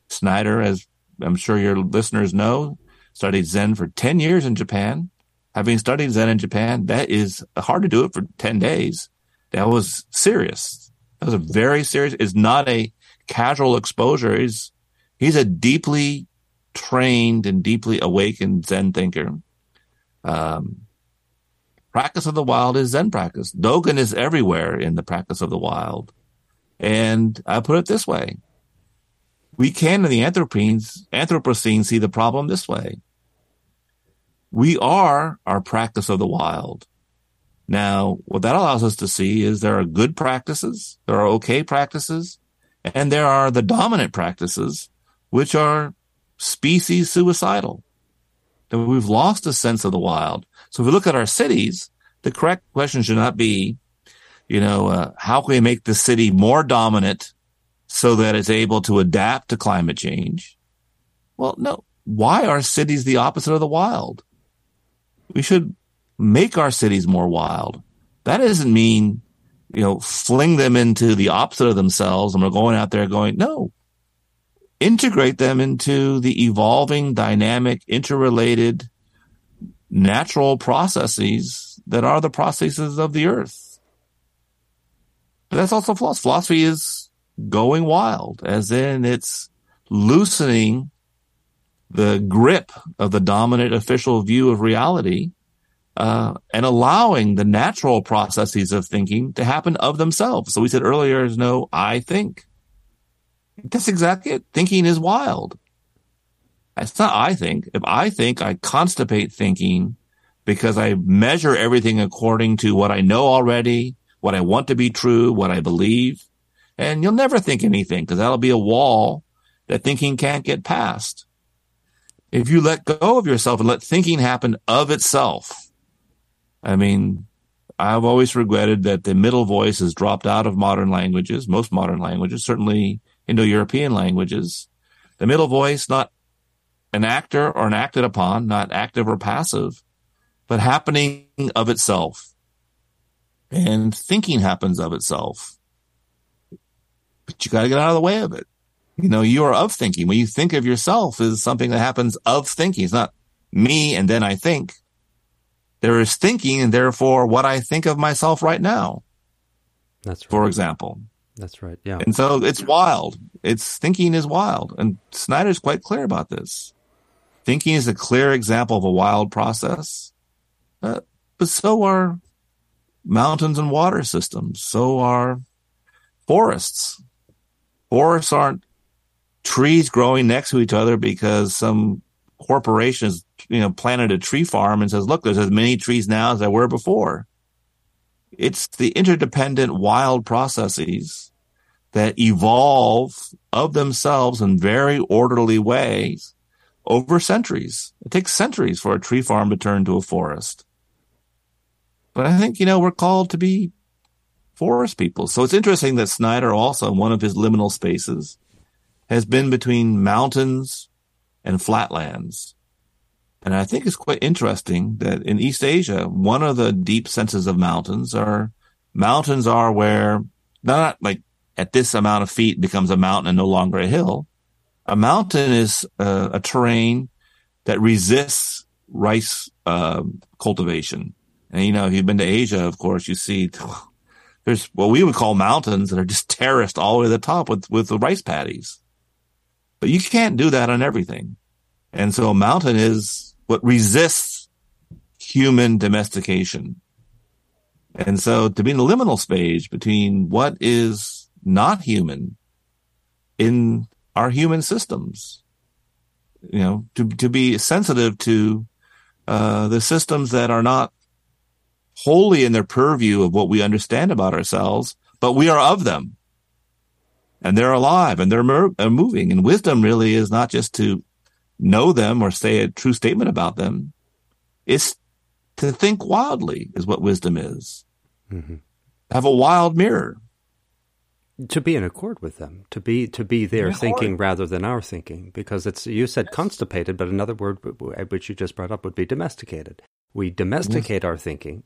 [SPEAKER 2] Snyder, as I'm sure your listeners know, studied Zen for 10 years in Japan. Having studied Zen in Japan, that is hard to do it for 10 days. That was serious. That was a very serious, it's not a casual exposure. He's, he's a deeply trained and deeply awakened Zen thinker. Um, practice of the wild is Zen practice. Dogen is everywhere in the practice of the wild. And I put it this way. We can in the Anthropocene, Anthropocene see the problem this way. We are our practice of the wild. Now, what that allows us to see is there are good practices, there are okay practices, and there are the dominant practices, which are species suicidal. That we've lost a sense of the wild. So if we look at our cities, the correct question should not be, you know, uh, how can we make the city more dominant so that it's able to adapt to climate change? Well, no. Why are cities the opposite of the wild? We should make our cities more wild. That doesn't mean, you know, fling them into the opposite of themselves and we're going out there going, no, integrate them into the evolving, dynamic, interrelated, natural processes that are the processes of the earth. But that's also philosophy. Philosophy is going wild, as in it's loosening the grip of the dominant official view of reality uh, and allowing the natural processes of thinking to happen of themselves. So we said earlier, there's no I think. That's exactly it. Thinking is wild. It's not I think. If I think, I constipate thinking because I measure everything according to what I know already, what I want to be true, what I believe. And you'll never think anything because that'll be a wall that thinking can't get past. If you let go of yourself and let thinking happen of itself, I mean, I've always regretted that the middle voice has dropped out of modern languages, most modern languages, certainly Indo-European languages. The middle voice, not an actor or an acted upon, not active or passive, but happening of itself. And thinking happens of itself. But you got to get out of the way of it. You know, you are of thinking. When you think of yourself is something that happens of thinking. It's not me and then I think. There is thinking and therefore what I think of myself right now.
[SPEAKER 1] That's right.
[SPEAKER 2] For example.
[SPEAKER 1] That's right. Yeah.
[SPEAKER 2] And so it's wild. It's thinking is wild. And Snyder's quite clear about this. Thinking is a clear example of a wild process. Uh, but so are mountains and water systems. So are forests. Forests aren't trees growing next to each other because some corporation has, you know, planted a tree farm and says, look, there's as many trees now as there were before. It's the interdependent wild processes that evolve of themselves in very orderly ways over centuries. It takes centuries for a tree farm to turn to a forest. But I think, you know, we're called to be forest people. So it's interesting that Snyder also, in one of his liminal spaces, has been between mountains and flatlands. And I think it's quite interesting that in East Asia, one of the deep senses of mountains are mountains are where not like at this amount of feet becomes a mountain and no longer a hill. A mountain is uh, a terrain that resists rice uh, cultivation. And you know, if you've been to Asia, of course, you see there's what we would call mountains that are just terraced all the way to the top with with the rice paddies. But you can't do that on everything. And so a mountain is what resists human domestication. And so to be in the liminal space between what is not human in our human systems, you know, to, to be sensitive to uh, the systems that are not wholly in their purview of what we understand about ourselves, but we are of them and they're alive and they're mer- uh, moving. And wisdom really is not just to know them or say a true statement about them. It's to think wildly is what wisdom is. Mm-hmm. Have a wild mirror.
[SPEAKER 1] To be in accord with them, to be to be their thinking rather than our thinking, because it's you said yes. constipated, but another word which you just brought up would be domesticated. We domesticate yes. our thinking,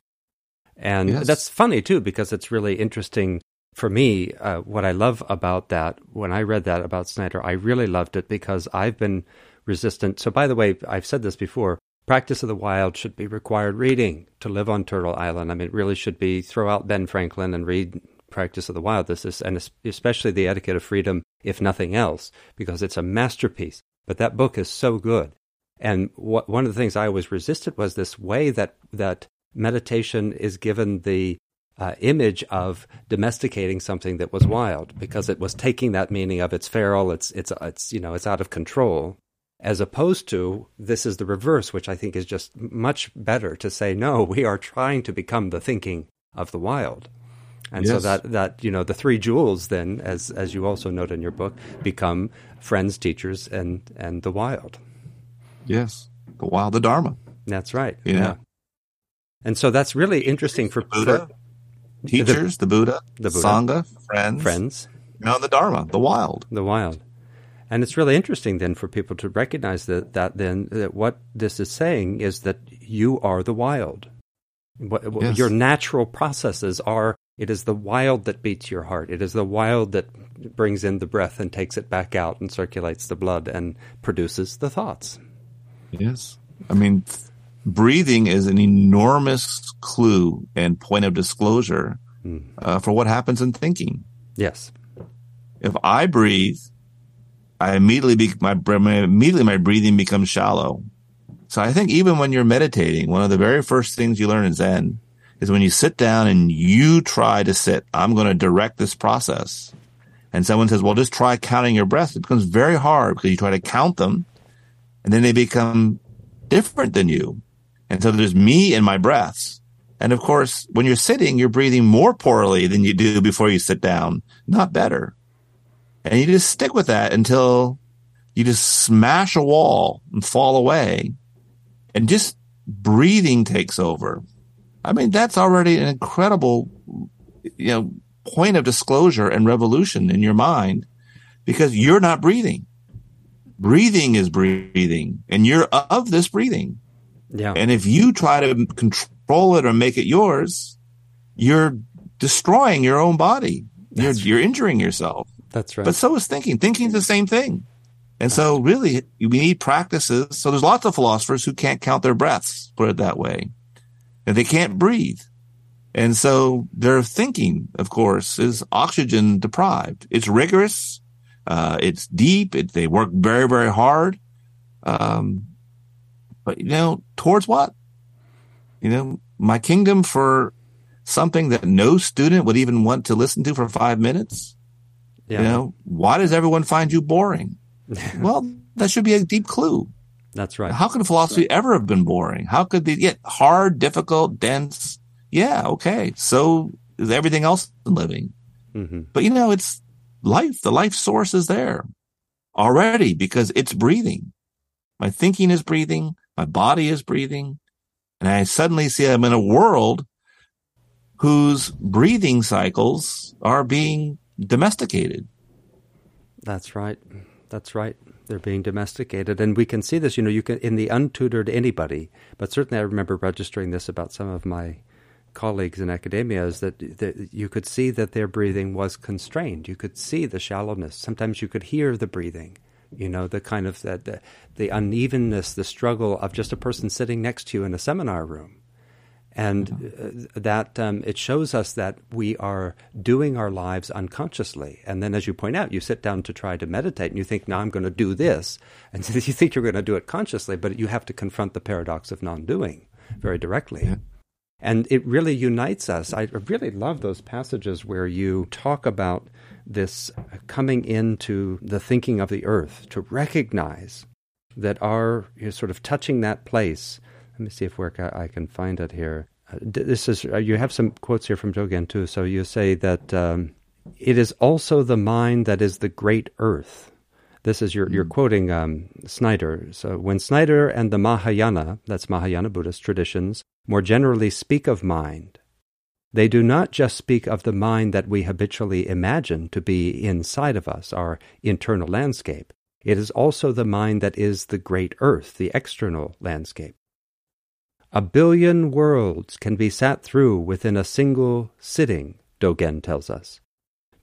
[SPEAKER 1] and yes. that's funny too, because it's really interesting for me, uh, what I love about that, when I read that about Snyder, I really loved it because I've been resistant. So, by the way, I've said this before practice of the wild should be required reading to live on Turtle Island. I mean, it really should be throw out Ben Franklin and read Practice of the Wild. This is, and especially the Etiquette of Freedom, if nothing else, because it's a masterpiece. But that book is so good. And what, one of the things I always resisted was this way that that meditation is given the uh, image of domesticating something that was wild because it was taking that meaning of it's feral, it's it's it's you know it's out of control, as opposed to this is the reverse, which I think is just much better to say no, we are trying to become the thinking of the wild. And yes. so that, that you know the three jewels then, as as you also note in your book, become friends, teachers, and and the wild.
[SPEAKER 2] Yes, the wild, the Dharma.
[SPEAKER 1] That's right. Yeah. yeah. And so that's really interesting for,
[SPEAKER 2] for teachers, the, the, Buddha, the Buddha, Sangha, friends,
[SPEAKER 1] friends.
[SPEAKER 2] You know, the Dharma, the wild,
[SPEAKER 1] the wild. And it's really interesting then for people to recognize that, that then that what this is saying is that you are the wild. What, yes. Your natural processes are it is the wild that beats your heart. It is the wild that brings in the breath and takes it back out and circulates the blood and produces the thoughts.
[SPEAKER 2] Yes. I mean, breathing is an enormous clue and point of disclosure mm. uh, for what happens in thinking.
[SPEAKER 1] Yes.
[SPEAKER 2] If I breathe, I immediately be, my immediately my breathing becomes shallow. So I think even when you're meditating, one of the very first things you learn in Zen is when you sit down and you try to sit. I'm going to direct this process. And someone says, well, just try counting your breaths. It becomes very hard because you try to count them and then they become different than you. And so there's me and my breaths. And of course, when you're sitting, you're breathing more poorly than you do before you sit down, not better. And you just stick with that until you just smash a wall and fall away and just breathing takes over. I mean, that's already an incredible, you know, point of disclosure and revolution in your mind because you're not breathing. Breathing is breathing and you're of this breathing.
[SPEAKER 1] Yeah.
[SPEAKER 2] And if you try to control it or make it yours, you're destroying your own body. You're, you're injuring yourself.
[SPEAKER 1] That's right.
[SPEAKER 2] But so is thinking. Thinking is the same thing. And so really we need practices. So there's lots of philosophers who can't count their breaths, put it that way. And they can't breathe. And so their thinking, of course, is oxygen deprived. It's rigorous. Uh, it's deep. It, they work very, very hard. Um, but you know, towards what? You know, my kingdom for something that no student would even want to listen to for five minutes. Yeah. You know, why does everyone find you boring? well, that should be a deep clue.
[SPEAKER 1] That's right.
[SPEAKER 2] How could philosophy ever have been boring? How could they get hard, difficult, dense? Yeah, okay. So is everything else in living. Mm-hmm. But you know, it's life. The life source is there already because it's breathing. My thinking is breathing. My body is breathing. And I suddenly see I'm in a world whose breathing cycles are being domesticated.
[SPEAKER 1] That's right. That's right. They're being domesticated, and we can see this. You know, you can in the untutored anybody, but certainly I remember registering this about some of my colleagues in academia is that, that you could see that their breathing was constrained. You could see the shallowness. Sometimes you could hear the breathing. You know, the kind of the, the, the unevenness, the struggle of just a person sitting next to you in a seminar room and mm-hmm. uh, that um, it shows us that we are doing our lives unconsciously. And then, as you point out, you sit down to try to meditate, and you think, "Now I'm going to do this," and so you think you're going to do it consciously, but you have to confront the paradox of non-doing very directly. Yeah. And it really unites us. I really love those passages where you talk about this coming into the thinking of the earth to recognize that our you know, sort of touching that place let me see if where I can find it here. Uh, this is uh, you have some quotes here from Dogen too. So you say that um, it is also the mind that is the great earth. This is you're, mm. you're quoting um, Snyder. So when Snyder and the Mahayana, that's Mahayana Buddhist traditions, more generally speak of mind, they do not just speak of the mind that we habitually imagine to be inside of us, our internal landscape. It is also the mind that is the great earth, the external landscape. A billion worlds can be sat through within a single sitting, Dogen tells us.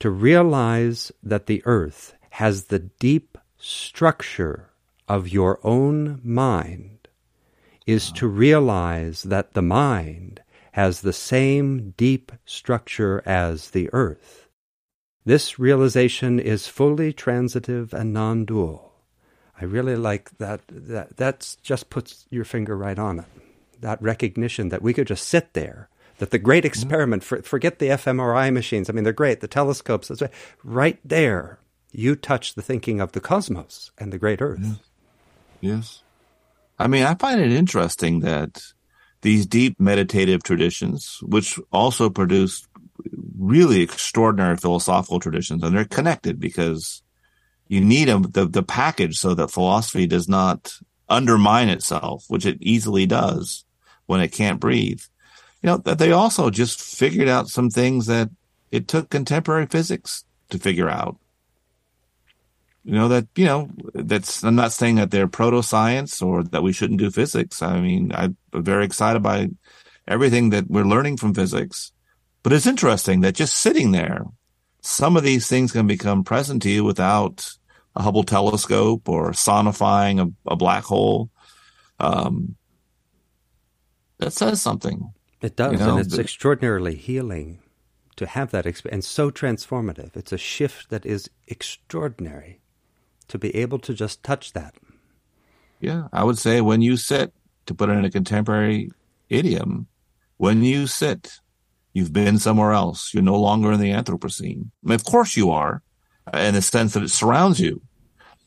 [SPEAKER 1] To realize that the earth has the deep structure of your own mind is to realize that the mind has the same deep structure as the earth. This realization is fully transitive and non dual. I really like that. That that's just puts your finger right on it that recognition that we could just sit there, that the great mm-hmm. experiment, for, forget the fMRI machines, I mean, they're great, the telescopes, right there, you touch the thinking of the cosmos and the great earth.
[SPEAKER 2] Yes. yes. I mean, I find it interesting that these deep meditative traditions, which also produce really extraordinary philosophical traditions, and they're connected because you need a, the, the package so that philosophy does not undermine itself, which it easily does when it can't breathe. You know, that they also just figured out some things that it took contemporary physics to figure out. You know that you know that's i'm not saying that they're proto science or that we shouldn't do physics. I mean i'm very excited by everything that we're learning from physics. But it's interesting that just sitting there some of these things can become present to you without a hubble telescope or sonifying a, a black hole. Um, that says something.
[SPEAKER 1] It does you know, and it's the, extraordinarily healing to have that experience and so transformative. It's a shift that is extraordinary to be able to just touch that.
[SPEAKER 2] Yeah, I would say when you sit, to put it in a contemporary idiom, when you sit, you've been somewhere else. You're no longer in the Anthropocene. I mean, of course you are, in the sense that it surrounds you,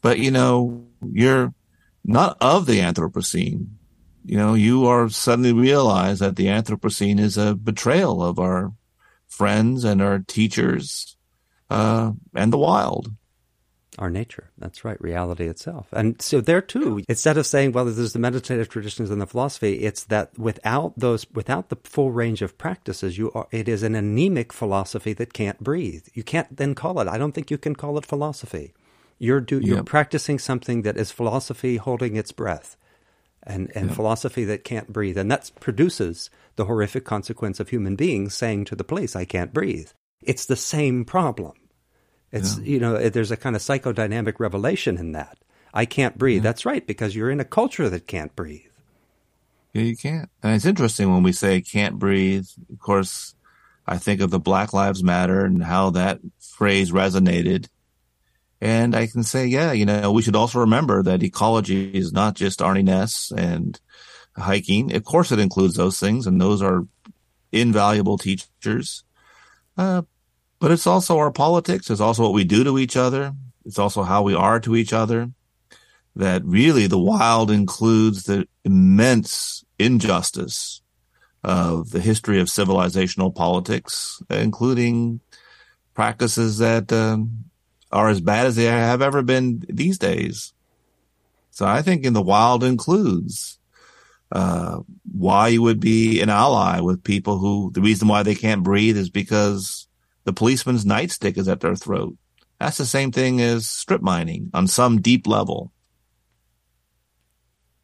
[SPEAKER 2] but you know you're not of the Anthropocene. You know, you are suddenly realize that the Anthropocene is a betrayal of our friends and our teachers uh, and the wild
[SPEAKER 1] our nature. That's right, reality itself. And so there too, instead of saying, well, there's the meditative traditions and the philosophy, it's that without those, without the full range of practices, you are, it is an anemic philosophy that can't breathe. You can't then call it. I don't think you can call it philosophy. You're do, you're practicing something that is philosophy holding its breath, and and philosophy that can't breathe, and that produces the horrific consequence of human beings saying to the police, "I can't breathe." It's the same problem. It's yeah. you know there's a kind of psychodynamic revelation in that. I can't breathe. Yeah. That's right because you're in a culture that can't breathe.
[SPEAKER 2] Yeah, you can't. And it's interesting when we say can't breathe. Of course, I think of the Black Lives Matter and how that phrase resonated. And I can say, yeah, you know, we should also remember that ecology is not just Arne Naess and hiking. Of course, it includes those things, and those are invaluable teachers. Uh, but it's also our politics. It's also what we do to each other. It's also how we are to each other. That really the wild includes the immense injustice of the history of civilizational politics, including practices that um, are as bad as they have ever been these days. So I think in the wild includes uh, why you would be an ally with people who the reason why they can't breathe is because the policeman's nightstick is at their throat. That's the same thing as strip mining on some deep level.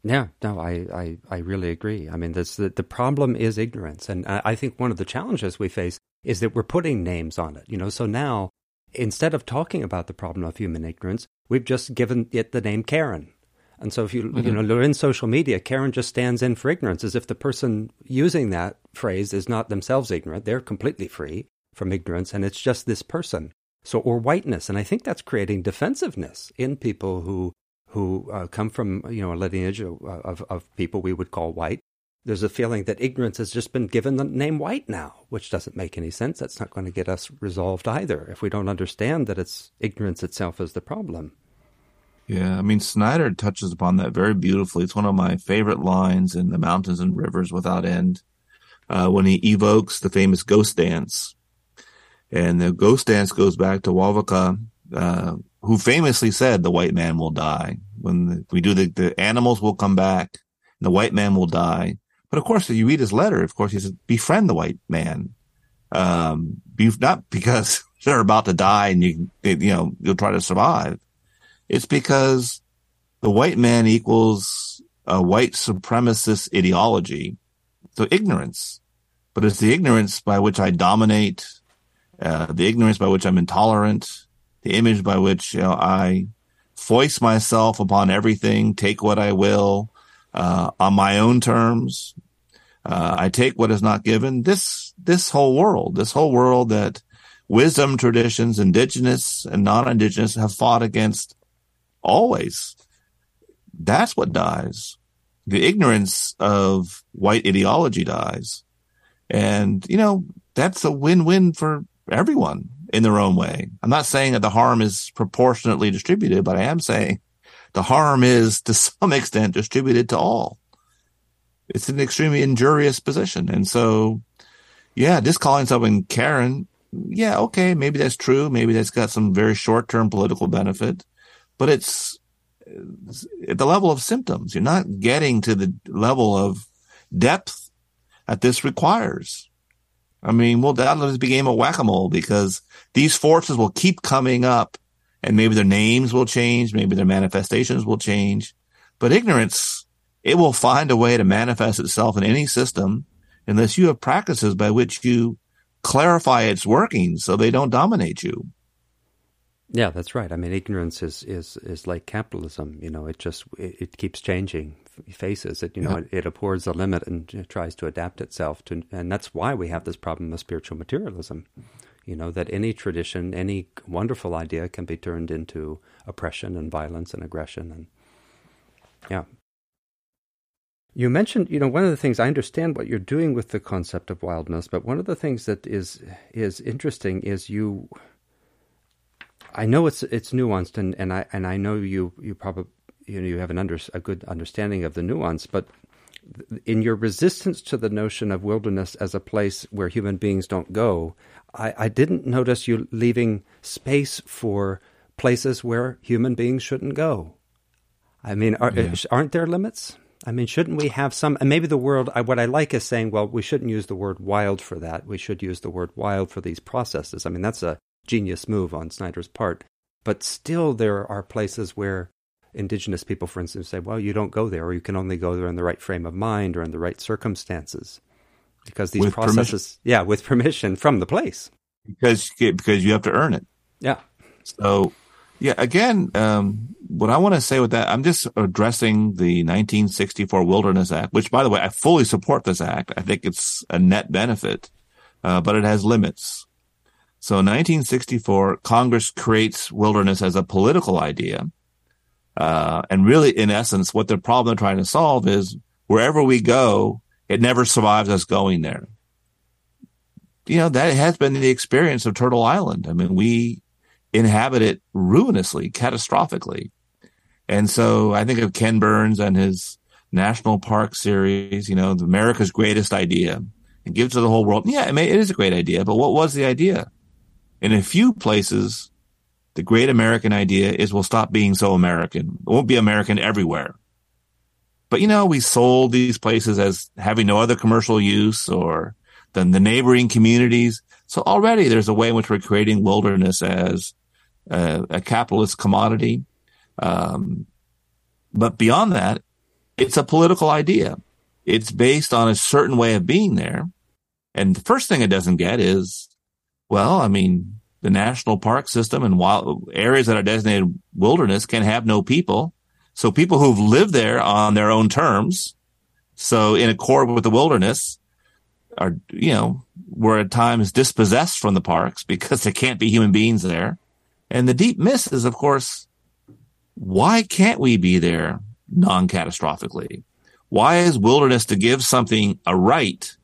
[SPEAKER 1] Yeah, no, I, I, I really agree. I mean, this, the, the problem is ignorance. And I, I think one of the challenges we face is that we're putting names on it. You know, so now instead of talking about the problem of human ignorance, we've just given it the name Karen. And so if you mm-hmm. you know you're in social media, Karen just stands in for ignorance, as if the person using that phrase is not themselves ignorant; they're completely free from ignorance, and it's just this person. So, or whiteness, and I think that's creating defensiveness in people who who uh, come from you know a lineage of, of, people we would call white. There's a feeling that ignorance has just been given the name white now, which doesn't make any sense. That's not going to get us resolved either if we don't understand that it's ignorance itself is the problem.
[SPEAKER 2] Yeah, I mean, Snyder touches upon that very beautifully. It's one of my favorite lines in The Mountains and Rivers Without End uh, when he evokes the famous ghost dance and the ghost dance goes back to Wovoka, uh, who famously said the white man will die. When the, we do the, the animals will come back and the white man will die. But of course, if you read his letter, of course, he says, befriend the white man. Um, be, not because they're about to die and you, you know, you'll try to survive. It's because the white man equals a white supremacist ideology. So ignorance, but it's the ignorance by which I dominate uh, the ignorance by which I'm intolerant, the image by which you know, I foist myself upon everything, take what I will uh, on my own terms. Uh, I take what is not given. This this whole world, this whole world that wisdom traditions, indigenous and non-indigenous, have fought against always. That's what dies. The ignorance of white ideology dies. And, you know, that's a win-win for everyone in their own way. I'm not saying that the harm is proportionately distributed, but I am saying the harm is to some extent distributed to all. It's an extremely injurious position. And so, yeah, just calling someone Karen, yeah, okay, maybe that's true. Maybe that's got some very short term political benefit, but it's at the level of symptoms. You're not getting to the level of depth that this requires. I mean, well, that'll be a game of whack-a-mole because these forces will keep coming up and maybe their names will change, maybe their manifestations will change, but ignorance, it will find a way to manifest itself in any system unless you have practices by which you clarify its workings so they don't dominate you.
[SPEAKER 1] Yeah, that's right. I mean, ignorance is is is like capitalism. You know, it just it, it keeps changing faces. It you know it, it abhors the limit and tries to adapt itself to, and that's why we have this problem of spiritual materialism. You know that any tradition, any wonderful idea can be turned into oppression and violence and aggression, and yeah. You mentioned, you know, one of the things I understand what you're doing with the concept of wildness, but one of the things that is is interesting is you I know it's it's nuanced, and, and I and I know you you probably you know you have an under, a good understanding of the nuance, but in your resistance to the notion of wilderness as a place where human beings don't go, I, I didn't notice you leaving space for places where human beings shouldn't go. I mean, are, yeah. aren't there limits? I mean, shouldn't we have some? And maybe the world. What I like is saying, well, we shouldn't use the word wild for that. We should use the word wild for these processes. I mean, that's a genius move on Snyder's part. But still, there are places where indigenous people, for instance, say, well, you don't go there, or you can only go there in the right frame of mind or in the right circumstances. Because these
[SPEAKER 2] with
[SPEAKER 1] processes, permission. yeah, with permission from the place.
[SPEAKER 2] Because, because you have to earn it.
[SPEAKER 1] Yeah.
[SPEAKER 2] So, yeah, again, um, what I want to say with that, I'm just addressing the 1964 Wilderness Act, which, by the way, I fully support this act. I think it's a net benefit, uh, but it has limits. So 1964, Congress creates wilderness as a political idea. Uh, and really, in essence, what the problem they're trying to solve is wherever we go, it never survives us going there. You know, that has been the experience of Turtle Island. I mean, we inhabit it ruinously, catastrophically. And so I think of Ken Burns and his national park series, you know, America's greatest idea and give to the whole world. Yeah, it is a great idea, but what was the idea? In a few places, the great American idea is we'll stop being so American. It won't be American everywhere. But you know, we sold these places as having no other commercial use or than the neighboring communities. So already there's a way in which we're creating wilderness as a, a capitalist commodity. Um, but beyond that, it's a political idea. It's based on a certain way of being there. And the first thing it doesn't get is well, I mean, the national park system and wild areas that are designated wilderness can have no people. So people who've lived there on their own terms, so in accord with the wilderness, are you know were at times dispossessed from the parks because there can't be human beings there. And the deep miss is, of course, why can't we be there non-catastrophically? Why is wilderness to give something a right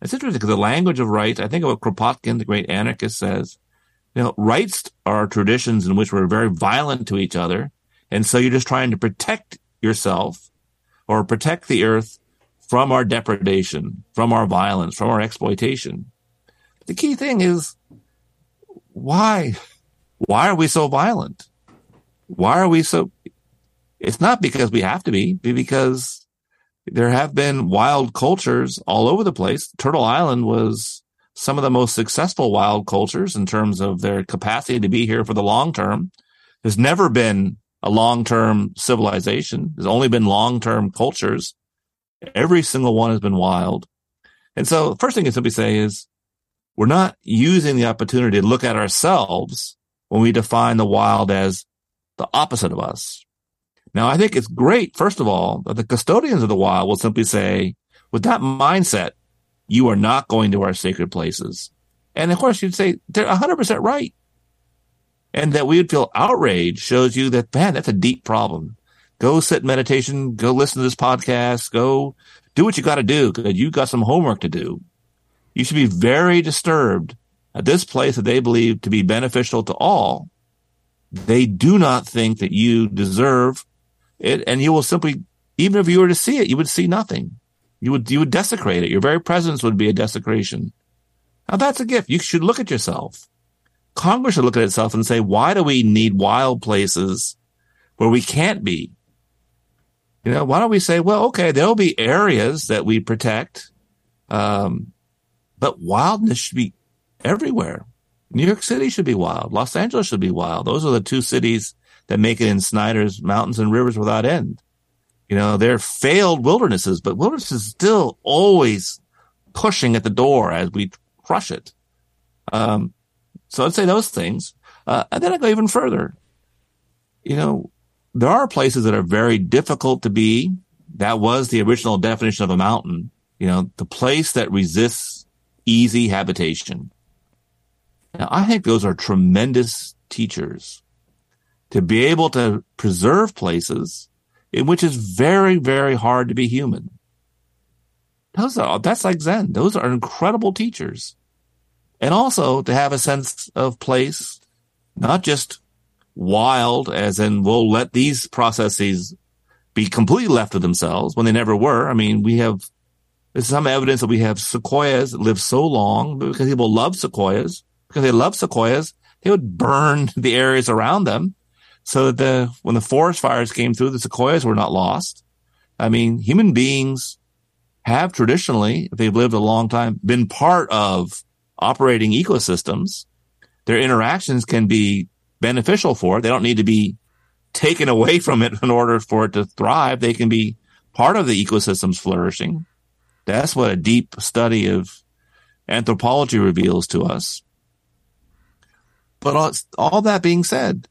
[SPEAKER 2] it's interesting because the language of rights, I think of what Kropotkin, the great anarchist, says. You know, rights are traditions in which we're very violent to each other. And so you're just trying to protect yourself or protect the earth from our depredation, from our violence, from our exploitation. The key thing is why? Why are we so violent? Why are we so? It's not because we have to be, because there have been wild cultures all over the place. Turtle Island was some of the most successful wild cultures in terms of their capacity to be here for the long term. There's never been a long term civilization. There's only been long term cultures. Every single one has been wild. And so first thing I simply say is we're not using the opportunity to look at ourselves when we define the wild as the opposite of us. Now, I think it's great, first of all, that the custodians of the wild will simply say, with that mindset, you are not going to our sacred places. And of course, you'd say they're 100% right. And that we would feel outraged shows you that, man, that's a deep problem. Go sit in meditation, go listen to this podcast, go do what you got to do because you got some homework to do. You should be very disturbed at this place that they believe to be beneficial to all. They do not think that you deserve it, and you will simply, even if you were to see it, you would see nothing. You would, you would desecrate it. Your very presence would be a desecration. Now that's a gift. You should look at yourself. Congress should look at itself and say, why do we need wild places where we can't be? You know, why don't we say, well, okay, there'll be areas that we protect, um, but wildness should be everywhere. New York City should be wild. Los Angeles should be wild. Those are the two cities that make it in Snyder's mountains and rivers without end. You know, they're failed wildernesses, but wilderness is still always pushing at the door as we crush it. Um, so I'd say those things. Uh, and then I go even further. You know, there are places that are very difficult to be. That was the original definition of a mountain. You know, the place that resists easy habitation. Now, I think those are tremendous teachers to be able to preserve places in which it's very, very hard to be human. Those are, that's like Zen. Those are incredible teachers. And also to have a sense of place, not just wild, as in we'll let these processes be completely left to themselves when they never were. I mean, we have there's some evidence that we have sequoias that live so long because people love sequoias because they love sequoias. They would burn the areas around them so that the, when the forest fires came through, the sequoias were not lost. I mean, human beings have traditionally, if they've lived a long time, been part of operating ecosystems. Their interactions can be beneficial for it. They don't need to be taken away from it in order for it to thrive. They can be part of the ecosystem's flourishing. That's what a deep study of anthropology reveals to us. But all, all that being said,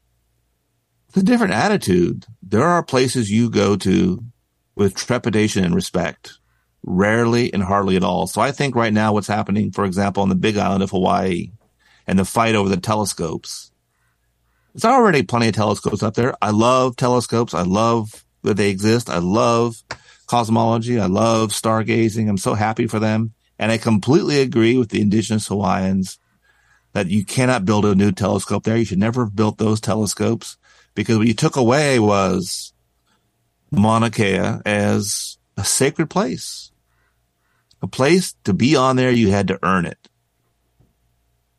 [SPEAKER 2] it's a different attitude. There are places you go to with trepidation and respect, rarely and hardly at all. So I think right now what's happening, for example, on the big island of Hawaii and the fight over the telescopes, there's already plenty of telescopes up there. I love telescopes. I love that they exist. I love cosmology. I love stargazing. I'm so happy for them. And I completely agree with the indigenous Hawaiians that you cannot build a new telescope there. You should never have built those telescopes because what you took away was Mauna Kea as a sacred place, a place to be on there. You had to earn it.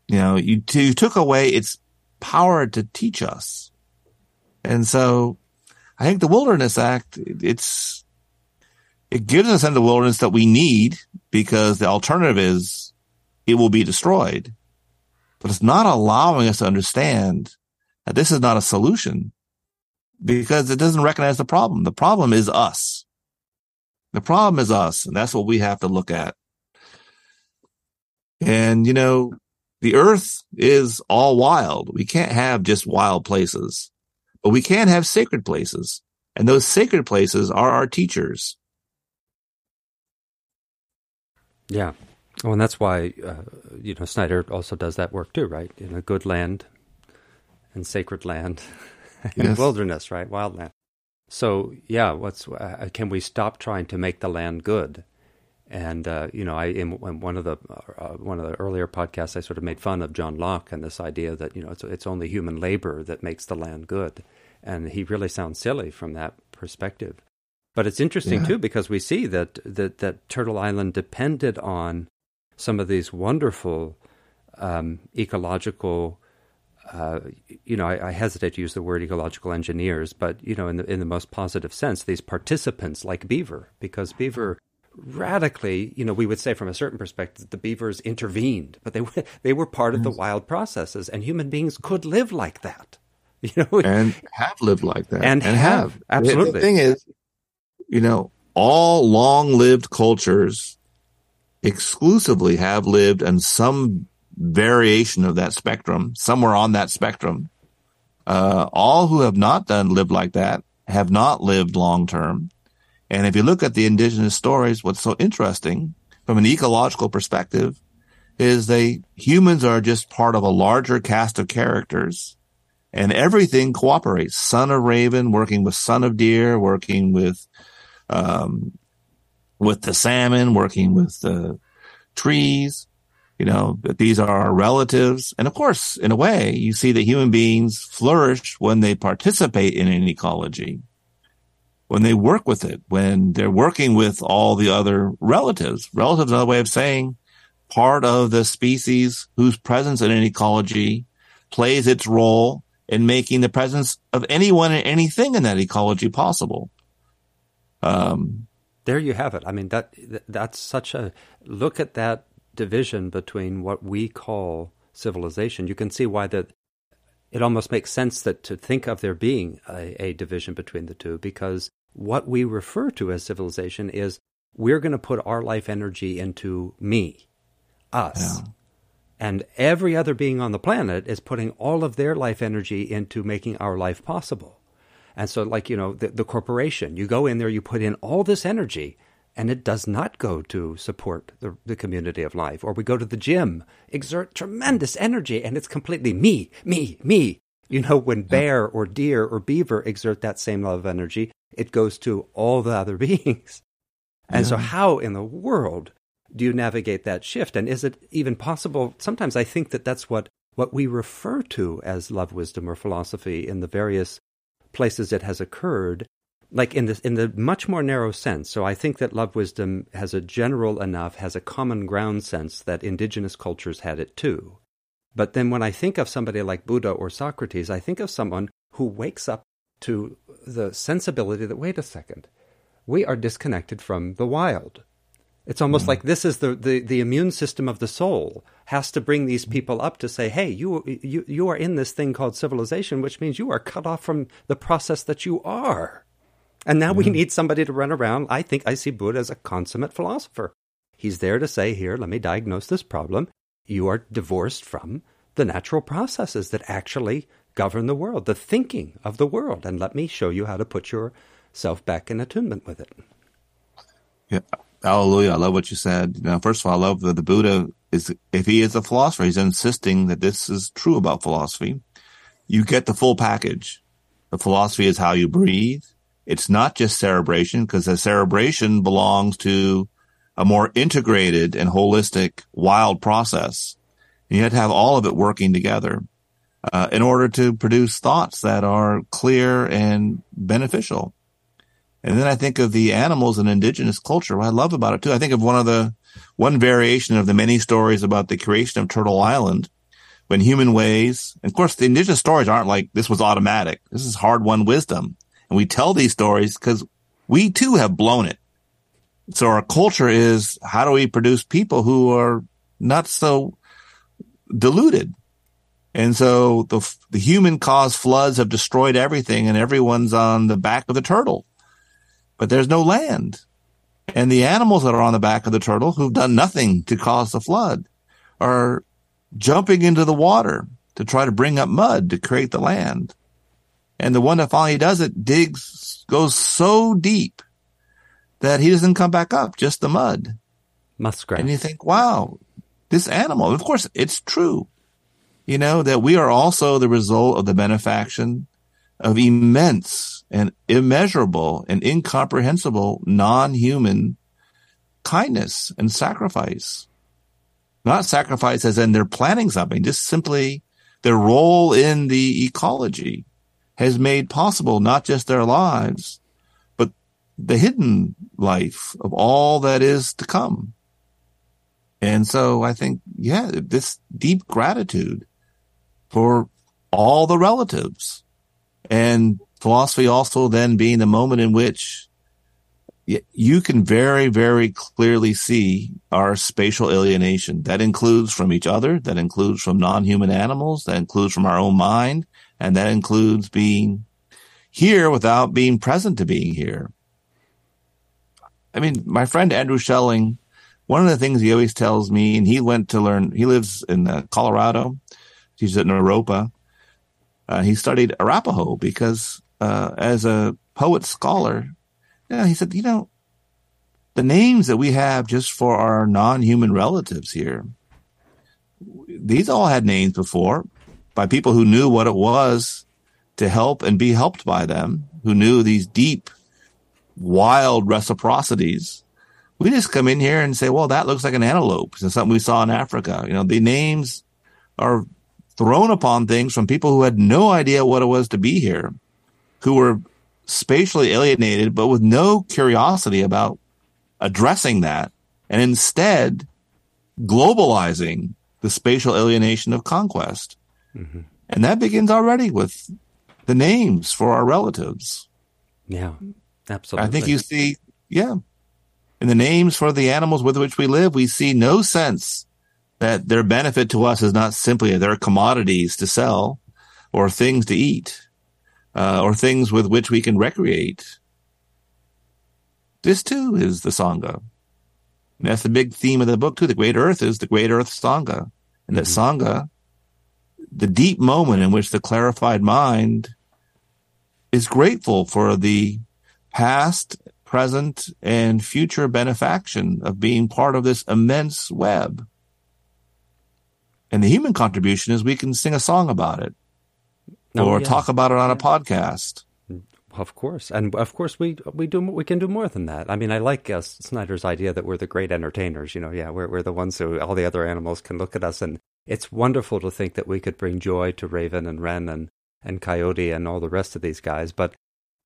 [SPEAKER 2] You know, you, you took away its power to teach us. And so I think the Wilderness Act, it's, it gives us in the wilderness that we need because the alternative is it will be destroyed but it's not allowing us to understand this is not a solution because it doesn't recognize the problem. The problem is us. The problem is us. And that's what we have to look at. And, you know, the earth is all wild. We can't have just wild places, but we can have sacred places. And those sacred places are our teachers.
[SPEAKER 1] Yeah. Well, and that's why uh, you know Snyder also does that work too, right? In a good land and sacred land and yes. wilderness, right? Wildland. So yeah, what's uh, can we stop trying to make the land good? And uh, you know, I in, in one of the uh, one of the earlier podcasts, I sort of made fun of John Locke and this idea that you know it's it's only human labor that makes the land good, and he really sounds silly from that perspective. But it's interesting yeah. too because we see that, that that Turtle Island depended on some of these wonderful um, ecological. Uh, you know, I, I, hesitate to use the word ecological engineers, but you know, in the in the most positive sense, these participants like beaver, because beaver radically, you know, we would say from a certain perspective, the beavers intervened, but they they were part of the wild processes, and human beings could live like that,
[SPEAKER 2] you know, and have lived like that,
[SPEAKER 1] and, and have, have. Absolutely.
[SPEAKER 2] The thing is, you know, all long-lived cultures exclusively have lived in some variation of that spectrum, somewhere on that spectrum. Uh, all who have not done lived like that have not lived long term. And if you look at the indigenous stories, what's so interesting from an ecological perspective is they humans are just part of a larger cast of characters and everything cooperates. Son of raven working with son of deer, working with um, with the salmon, working with the trees, you know, that these are our relatives. And of course, in a way, you see that human beings flourish when they participate in an ecology, when they work with it, when they're working with all the other relatives. Relatives, another way of saying part of the species whose presence in an ecology plays its role in making the presence of anyone and anything in that ecology possible.
[SPEAKER 1] Um, there you have it. I mean that that's such a look at that division between what we call civilization, you can see why that it almost makes sense that to think of there being a, a division between the two because what we refer to as civilization is we're going to put our life energy into me, us. Yeah. And every other being on the planet is putting all of their life energy into making our life possible. And so, like, you know, the, the corporation, you go in there, you put in all this energy, and it does not go to support the, the community of life. Or we go to the gym, exert tremendous energy, and it's completely me, me, me. You know, when bear or deer or beaver exert that same level of energy, it goes to all the other beings. And yeah. so, how in the world do you navigate that shift? And is it even possible? Sometimes I think that that's what, what we refer to as love, wisdom, or philosophy in the various places it has occurred, like in the, in the much more narrow sense. So I think that love, wisdom has a general enough, has a common ground sense that indigenous cultures had it too. But then when I think of somebody like Buddha or Socrates, I think of someone who wakes up to the sensibility that, wait a second, we are disconnected from the wild. It's almost mm. like this is the, the, the immune system of the soul has to bring these people up to say, hey, you, you, you are in this thing called civilization, which means you are cut off from the process that you are. And now we mm-hmm. need somebody to run around. I think I see Buddha as a consummate philosopher. He's there to say, here, let me diagnose this problem. You are divorced from the natural processes that actually govern the world, the thinking of the world, and let me show you how to put yourself back in attunement with it.
[SPEAKER 2] Yeah, Hallelujah. I love what you said. Now, first of all, I love that the Buddha is, if he is a philosopher, he's insisting that this is true about philosophy. You get the full package. The philosophy is how you breathe. It's not just cerebration because the cerebration belongs to a more integrated and holistic wild process. And you have to have all of it working together uh, in order to produce thoughts that are clear and beneficial. And then I think of the animals in indigenous culture. What I love about it too. I think of one of the, one variation of the many stories about the creation of Turtle Island when human ways, of course, the indigenous stories aren't like this was automatic. This is hard won wisdom. And we tell these stories because we too have blown it. So our culture is how do we produce people who are not so deluded? And so the, the human caused floods have destroyed everything and everyone's on the back of the turtle but there's no land. And the animals that are on the back of the turtle who've done nothing to cause the flood are jumping into the water to try to bring up mud to create the land. And the one that finally does it digs, goes so deep that he doesn't come back up, just the mud.
[SPEAKER 1] Muskrat.
[SPEAKER 2] And you think, wow, this animal, of course, it's true, you know, that we are also the result of the benefaction of immense and immeasurable and incomprehensible non-human kindness and sacrifice. Not sacrifice as in they're planning something, just simply their role in the ecology has made possible not just their lives, but the hidden life of all that is to come. And so I think, yeah, this deep gratitude for all the relatives and philosophy also then being the moment in which you can very, very clearly see our spatial alienation. That includes from each other, that includes from non-human animals, that includes from our own mind, and that includes being here without being present to being here. I mean, my friend Andrew Schelling, one of the things he always tells me, and he went to learn, he lives in uh, Colorado. He's at Naropa. Uh, he studied Arapaho because uh, as a poet scholar, yeah, he said, you know, the names that we have just for our non-human relatives here, these all had names before by people who knew what it was to help and be helped by them, who knew these deep, wild reciprocities. We just come in here and say, well, that looks like an antelope. It's something we saw in Africa. You know, the names are thrown upon things from people who had no idea what it was to be here who were spatially alienated, but with no curiosity about addressing that and instead globalizing the spatial alienation of conquest. Mm-hmm. And that begins already with the names for our relatives.
[SPEAKER 1] Yeah, absolutely.
[SPEAKER 2] I think you see, yeah, in the names for the animals with which we live, we see no sense that their benefit to us is not simply their commodities to sell or things to eat uh, or things with which we can recreate. This too is the Sangha. And that's the big theme of the book too. The great earth is the great earth Sangha. And that mm-hmm. Sangha, the deep moment in which the clarified mind is grateful for the past, present, and future benefaction of being part of this immense web. And the human contribution is we can sing a song about it oh, or yeah. talk about it on a podcast.
[SPEAKER 1] Of course, and of course we we do we can do more than that. I mean, I like uh, Snyder's idea that we're the great entertainers. You know, yeah, we're we're the ones who all the other animals can look at us, and it's wonderful to think that we could bring joy to Raven and Wren and and Coyote and all the rest of these guys, but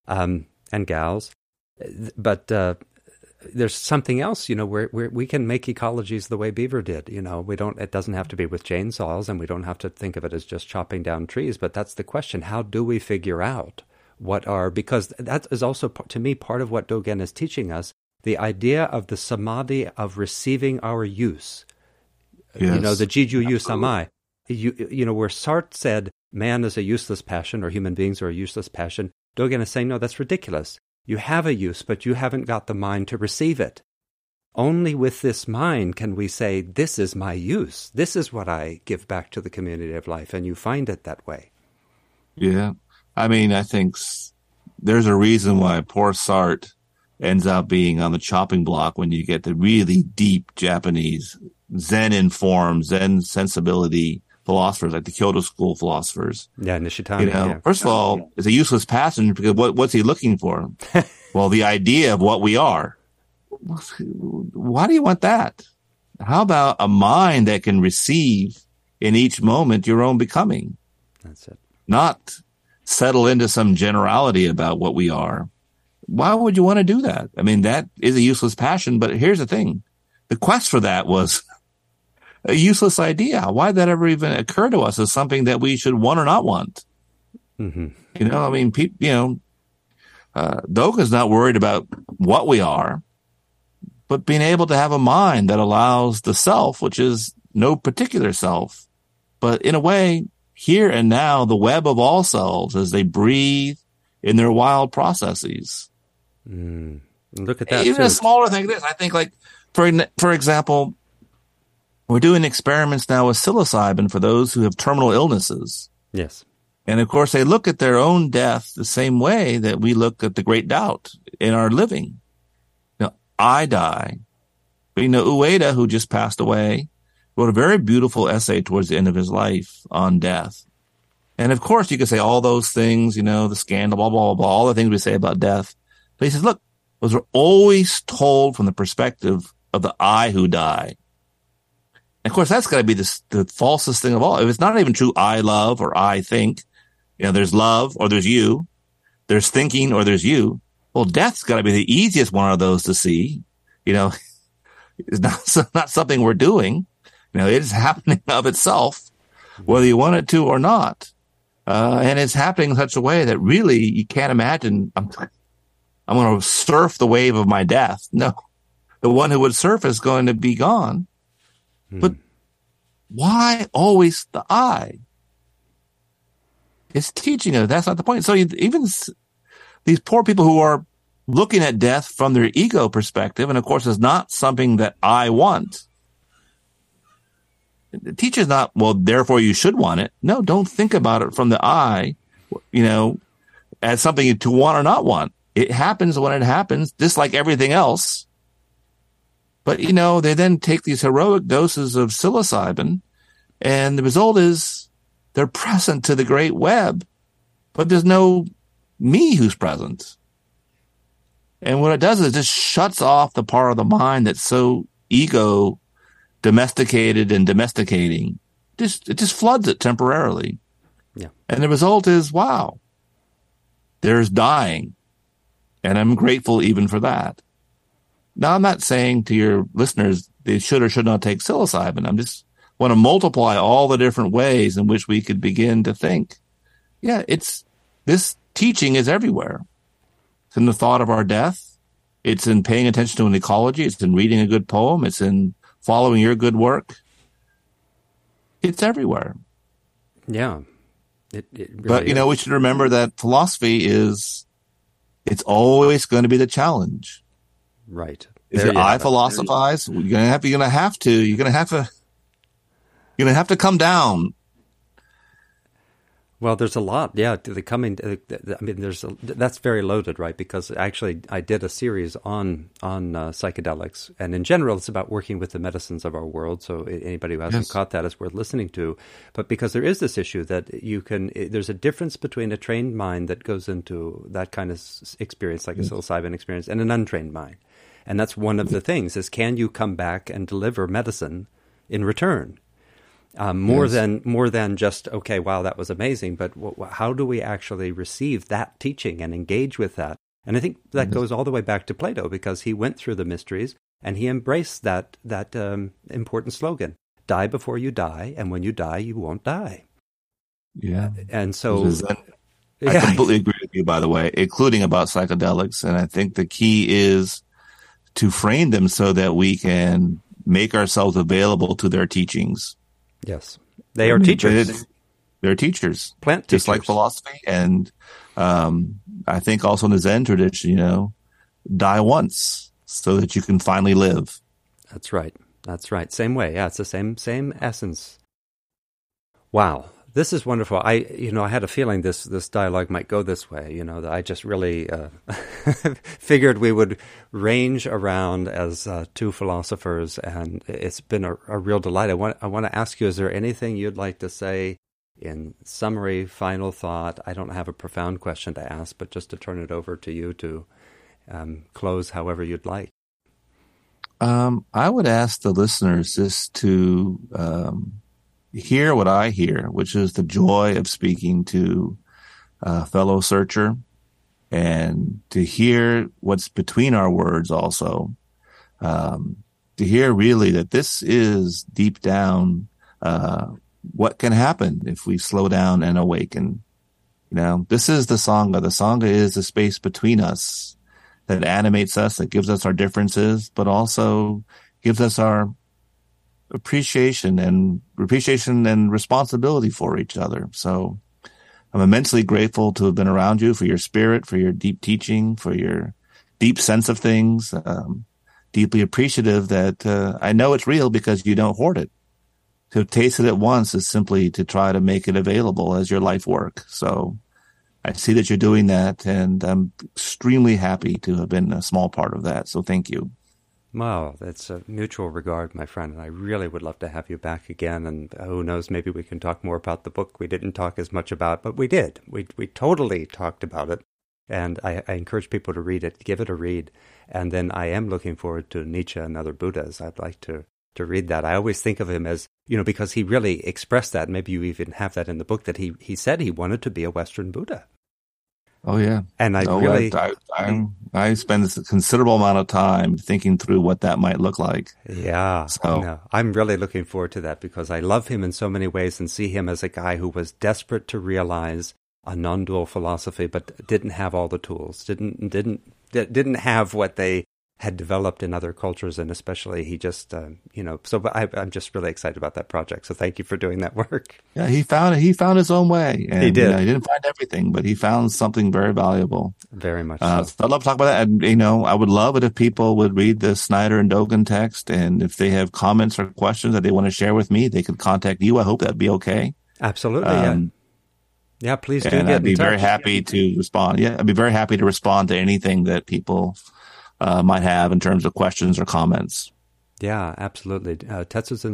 [SPEAKER 1] um and gals, but uh, there's something else, you know, we can make ecologies the way beaver did. You know, we don't. It doesn't have to be with chainsaws, and we don't have to think of it as just chopping down trees. But that's the question: How do we figure out what are? Because that is also to me part of what Dogen is teaching us: the idea of the samadhi of receiving our use. Yes. You know, the jiju yu samai. You you know, where Sartre said man is a useless passion or human beings are a useless passion. Dogen is saying no, that's ridiculous. You have a use, but you haven't got the mind to receive it. Only with this mind can we say, This is my use. This is what I give back to the community of life. And you find it that way.
[SPEAKER 2] Yeah. I mean, I think there's a reason why poor Sartre ends up being on the chopping block when you get the really deep Japanese Zen informed, Zen sensibility philosophers, like the Kyoto school philosophers.
[SPEAKER 1] Yeah, Nishitani. You know,
[SPEAKER 2] yeah. first of all, it's a useless passenger because what, what's he looking for? well, the idea of what we are. Why do you want that? How about a mind that can receive in each moment your own becoming?
[SPEAKER 1] That's it.
[SPEAKER 2] Not settle into some generality about what we are. Why would you want to do that? I mean, that is a useless passion, but here's the thing. The quest for that was a useless idea. Why did that ever even occur to us as something that we should want or not want? Mm-hmm. You know, I mean, pe- you know, uh, Dogen's not worried about what we are, but being able to have a mind that allows the self, which is no particular self, but in a way, here and now, the web of all selves as they breathe in their wild processes.
[SPEAKER 1] Mm. Look at that.
[SPEAKER 2] Even too. a smaller thing. This, I think, like for for example, we're doing experiments now with psilocybin for those who have terminal illnesses.
[SPEAKER 1] Yes.
[SPEAKER 2] And of course, they look at their own death the same way that we look at the great doubt in our living. You know, I die. But you know, Ueda, who just passed away, wrote a very beautiful essay towards the end of his life on death. And of course, you could say all those things, you know, the scandal, blah, blah, blah, blah, all the things we say about death. But he says, look, those are always told from the perspective of the I who die. And of course, that's got to be the, the falsest thing of all. If it's not even true, I love or I think, you know, there's love or there's you, there's thinking or there's you. Well, death's got to be the easiest one of those to see. You know, it's not, not something we're doing. You know, it is happening of itself, whether you want it to or not. Uh, and it's happening in such a way that really you can't imagine I'm, I'm going to surf the wave of my death. No, the one who would surf is going to be gone. But hmm. why always the I? It's teaching us that's not the point. So even these poor people who are looking at death from their ego perspective, and of course, it's not something that I want. The teacher's not, well, therefore you should want it. No, don't think about it from the I, you know, as something to want or not want. It happens when it happens, just like everything else. But, you know, they then take these heroic doses of psilocybin, and the result is they're present to the great web, but there's no me who's present. And what it does is it just shuts off the part of the mind that's so ego domesticated and domesticating. Just it just floods it temporarily.
[SPEAKER 1] Yeah.
[SPEAKER 2] And the result is wow. There's dying. And I'm grateful even for that. Now, I'm not saying to your listeners they should or should not take psilocybin. I'm just want to multiply all the different ways in which we could begin to think. Yeah, it's this teaching is everywhere. It's in the thought of our death. It's in paying attention to an ecology. It's in reading a good poem. It's in following your good work. it's everywhere.
[SPEAKER 1] Yeah. It, it really
[SPEAKER 2] but you
[SPEAKER 1] is.
[SPEAKER 2] know, we should remember that philosophy is it's always going to be the challenge.
[SPEAKER 1] Right.
[SPEAKER 2] Is
[SPEAKER 1] There
[SPEAKER 2] it
[SPEAKER 1] you
[SPEAKER 2] I philosophize? You're gonna have you're gonna have to you're gonna have to you're gonna have to come down.
[SPEAKER 1] Well, there's a lot. Yeah, the coming. Uh, I mean, there's a, that's very loaded, right? Because actually, I did a series on on uh, psychedelics, and in general, it's about working with the medicines of our world. So anybody who hasn't
[SPEAKER 2] Yes.
[SPEAKER 1] caught that is worth listening to. But because there is this issue that you can, there's a difference between a trained mind that goes into that kind of experience, like a psilocybin experience, and an untrained mind. And that's one of the things: is can you come back and deliver medicine in return? um, more
[SPEAKER 2] Yes.
[SPEAKER 1] than more than just okay wow that was amazing but wh- how do we actually receive that teaching and engage with that and i think that goes all the way back to plato because he went through the mysteries and he embraced that that um, important slogan die before you die and when you die you won't die
[SPEAKER 2] Yeah.
[SPEAKER 1] and so
[SPEAKER 2] I completely agree with you, by the way, including about psychedelics. And I think the key is to frame them so that we can make ourselves available to their teachings.
[SPEAKER 1] yes they are teachers
[SPEAKER 2] They're teachers,
[SPEAKER 1] plant
[SPEAKER 2] just like philosophy. And um, I think also in the Zen tradition, you know, die once so that you can finally live.
[SPEAKER 1] That's right. That's right. Same way. Yeah, it's the same same essence. Wow. This is wonderful. I you know, I had a feeling this this dialogue might go this way, you know, that I just really uh, figured we would range around as uh, two philosophers and it's been a, a real delight. I want I want to ask you is there anything you'd like to say in summary, final thought? I don't have a profound question to ask, but just to turn it over to you to um, close however you'd like.
[SPEAKER 2] Um, I would ask the listeners just to um, hear what I hear, which is the joy of speaking to a fellow searcher and to hear what's between our words also. Um, to hear really that this is deep down uh, what can happen if we slow down and awaken. You know, this is the Sangha. The Sangha is the space between us that animates us, that gives us our differences, but also gives us our appreciation and appreciation and responsibility for each other. So I'm immensely grateful to have been around you for your spirit, for your deep teaching, for your deep sense of things. Um, deeply appreciative that uh, I know it's real because you don't hoard it. To taste it at once is simply to try to make it available as your life work. So I see that you're doing that, and I'm extremely happy to have been a small part of that. So thank you.
[SPEAKER 1] Wow, it's a mutual regard, my friend, and I really would love to have you back again. And who knows, maybe we can talk more about the book we didn't talk as much about, but we did. We we totally talked about it, and I, I encourage people to read it, give it a read, and then I am looking forward to Nietzsche and other Buddhas. I'd like to to read that. I always think of him as you know because he really expressed that. Maybe you even have that in the book that he he said he wanted to be a Western Buddha,
[SPEAKER 2] Oh yeah,
[SPEAKER 1] and I
[SPEAKER 2] oh,
[SPEAKER 1] really
[SPEAKER 2] I, I, I, I spend a considerable amount of time thinking through what that might look like.
[SPEAKER 1] Yeah.
[SPEAKER 2] So-
[SPEAKER 1] no, I'm really looking forward to that because I love him in so many ways and see him as a guy who was desperate to realize a non-dual philosophy, but didn't have all the tools. Didn't didn't didn't have what they had developed in other cultures, and especially he just uh, you know. So, I, I'm just really excited about that project. So, thank you for doing that work.
[SPEAKER 2] Yeah, he found he found his own way. And,
[SPEAKER 1] He did.
[SPEAKER 2] you know, he didn't find everything, but he found something very valuable.
[SPEAKER 1] Very much.
[SPEAKER 2] Uh,
[SPEAKER 1] so.
[SPEAKER 2] I'd love to talk about that. And, you know, I would love it if people would read the Snyder and Dogen text. And if they have comments or questions that they want to share with me, they could contact you. I hope that'd be okay.
[SPEAKER 1] Absolutely.
[SPEAKER 2] Um,
[SPEAKER 1] yeah. Yeah. Please do
[SPEAKER 2] and I'd be very happy to respond. Yeah, I'd be very happy to respond to anything that people uh, might have in terms of questions or comments.
[SPEAKER 1] Yeah, absolutely. Uh,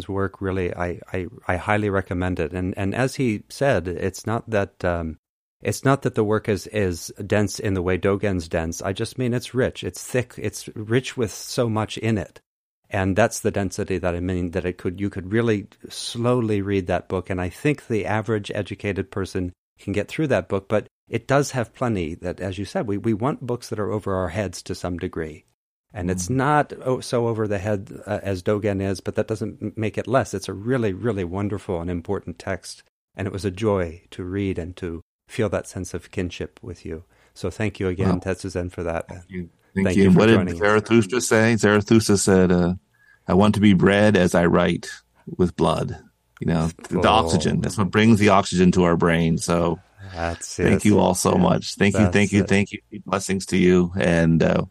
[SPEAKER 1] work really, I, I, I highly recommend it. And and as he said, it's not that um, it's not that the work is is dense in the way Dogen's dense. I just mean it's rich, it's thick, it's rich with so much in it, and that's the density that I mean that it could you could really slowly read that book. And I think the average educated person can get through that book, but it does have plenty that, as you said, we we want books that are over our heads to some degree. And it's not oh, so over the head uh, as Dogen is, but that doesn't make it less. It's a really, really wonderful and important text. And it was a joy to read and to feel that sense of kinship with you. So thank you again,
[SPEAKER 2] Wow.
[SPEAKER 1] Tetsuzen, for that.
[SPEAKER 2] Thank you. Thank,
[SPEAKER 1] Thank
[SPEAKER 2] you.
[SPEAKER 1] you
[SPEAKER 2] what did
[SPEAKER 1] us.
[SPEAKER 2] Zarathustra say? Zarathustra said, uh, I want to be bred as I write with blood. You know, the oxygen. That's what brings the oxygen to our brain. So
[SPEAKER 1] that's
[SPEAKER 2] it. Thank you all so yeah. much. Thank you, thank you, it. thank you. Blessings to you, and uh,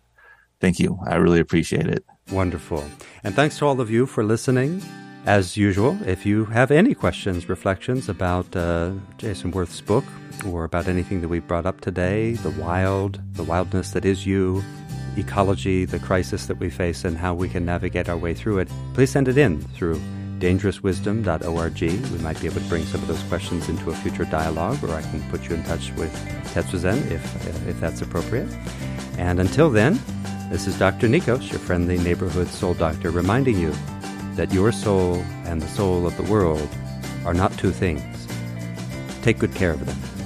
[SPEAKER 2] thank you. I really appreciate it.
[SPEAKER 1] Wonderful. And thanks to all of you for listening. As usual, if you have any questions, reflections about uh, Jason Wirth's book or about anything that we brought up today, the wild, the wildness that is you, ecology, the crisis that we face, and how we can navigate our way through it, please send it in through dangerouswisdom.org. We might be able to bring some of those questions into a future dialogue, or I can put you in touch with Tetsuzen if, if that's appropriate. And until then, this is Dr. Nikos, your friendly neighborhood soul doctor, reminding you that your soul and the soul of the world are not two things. Take good care of them.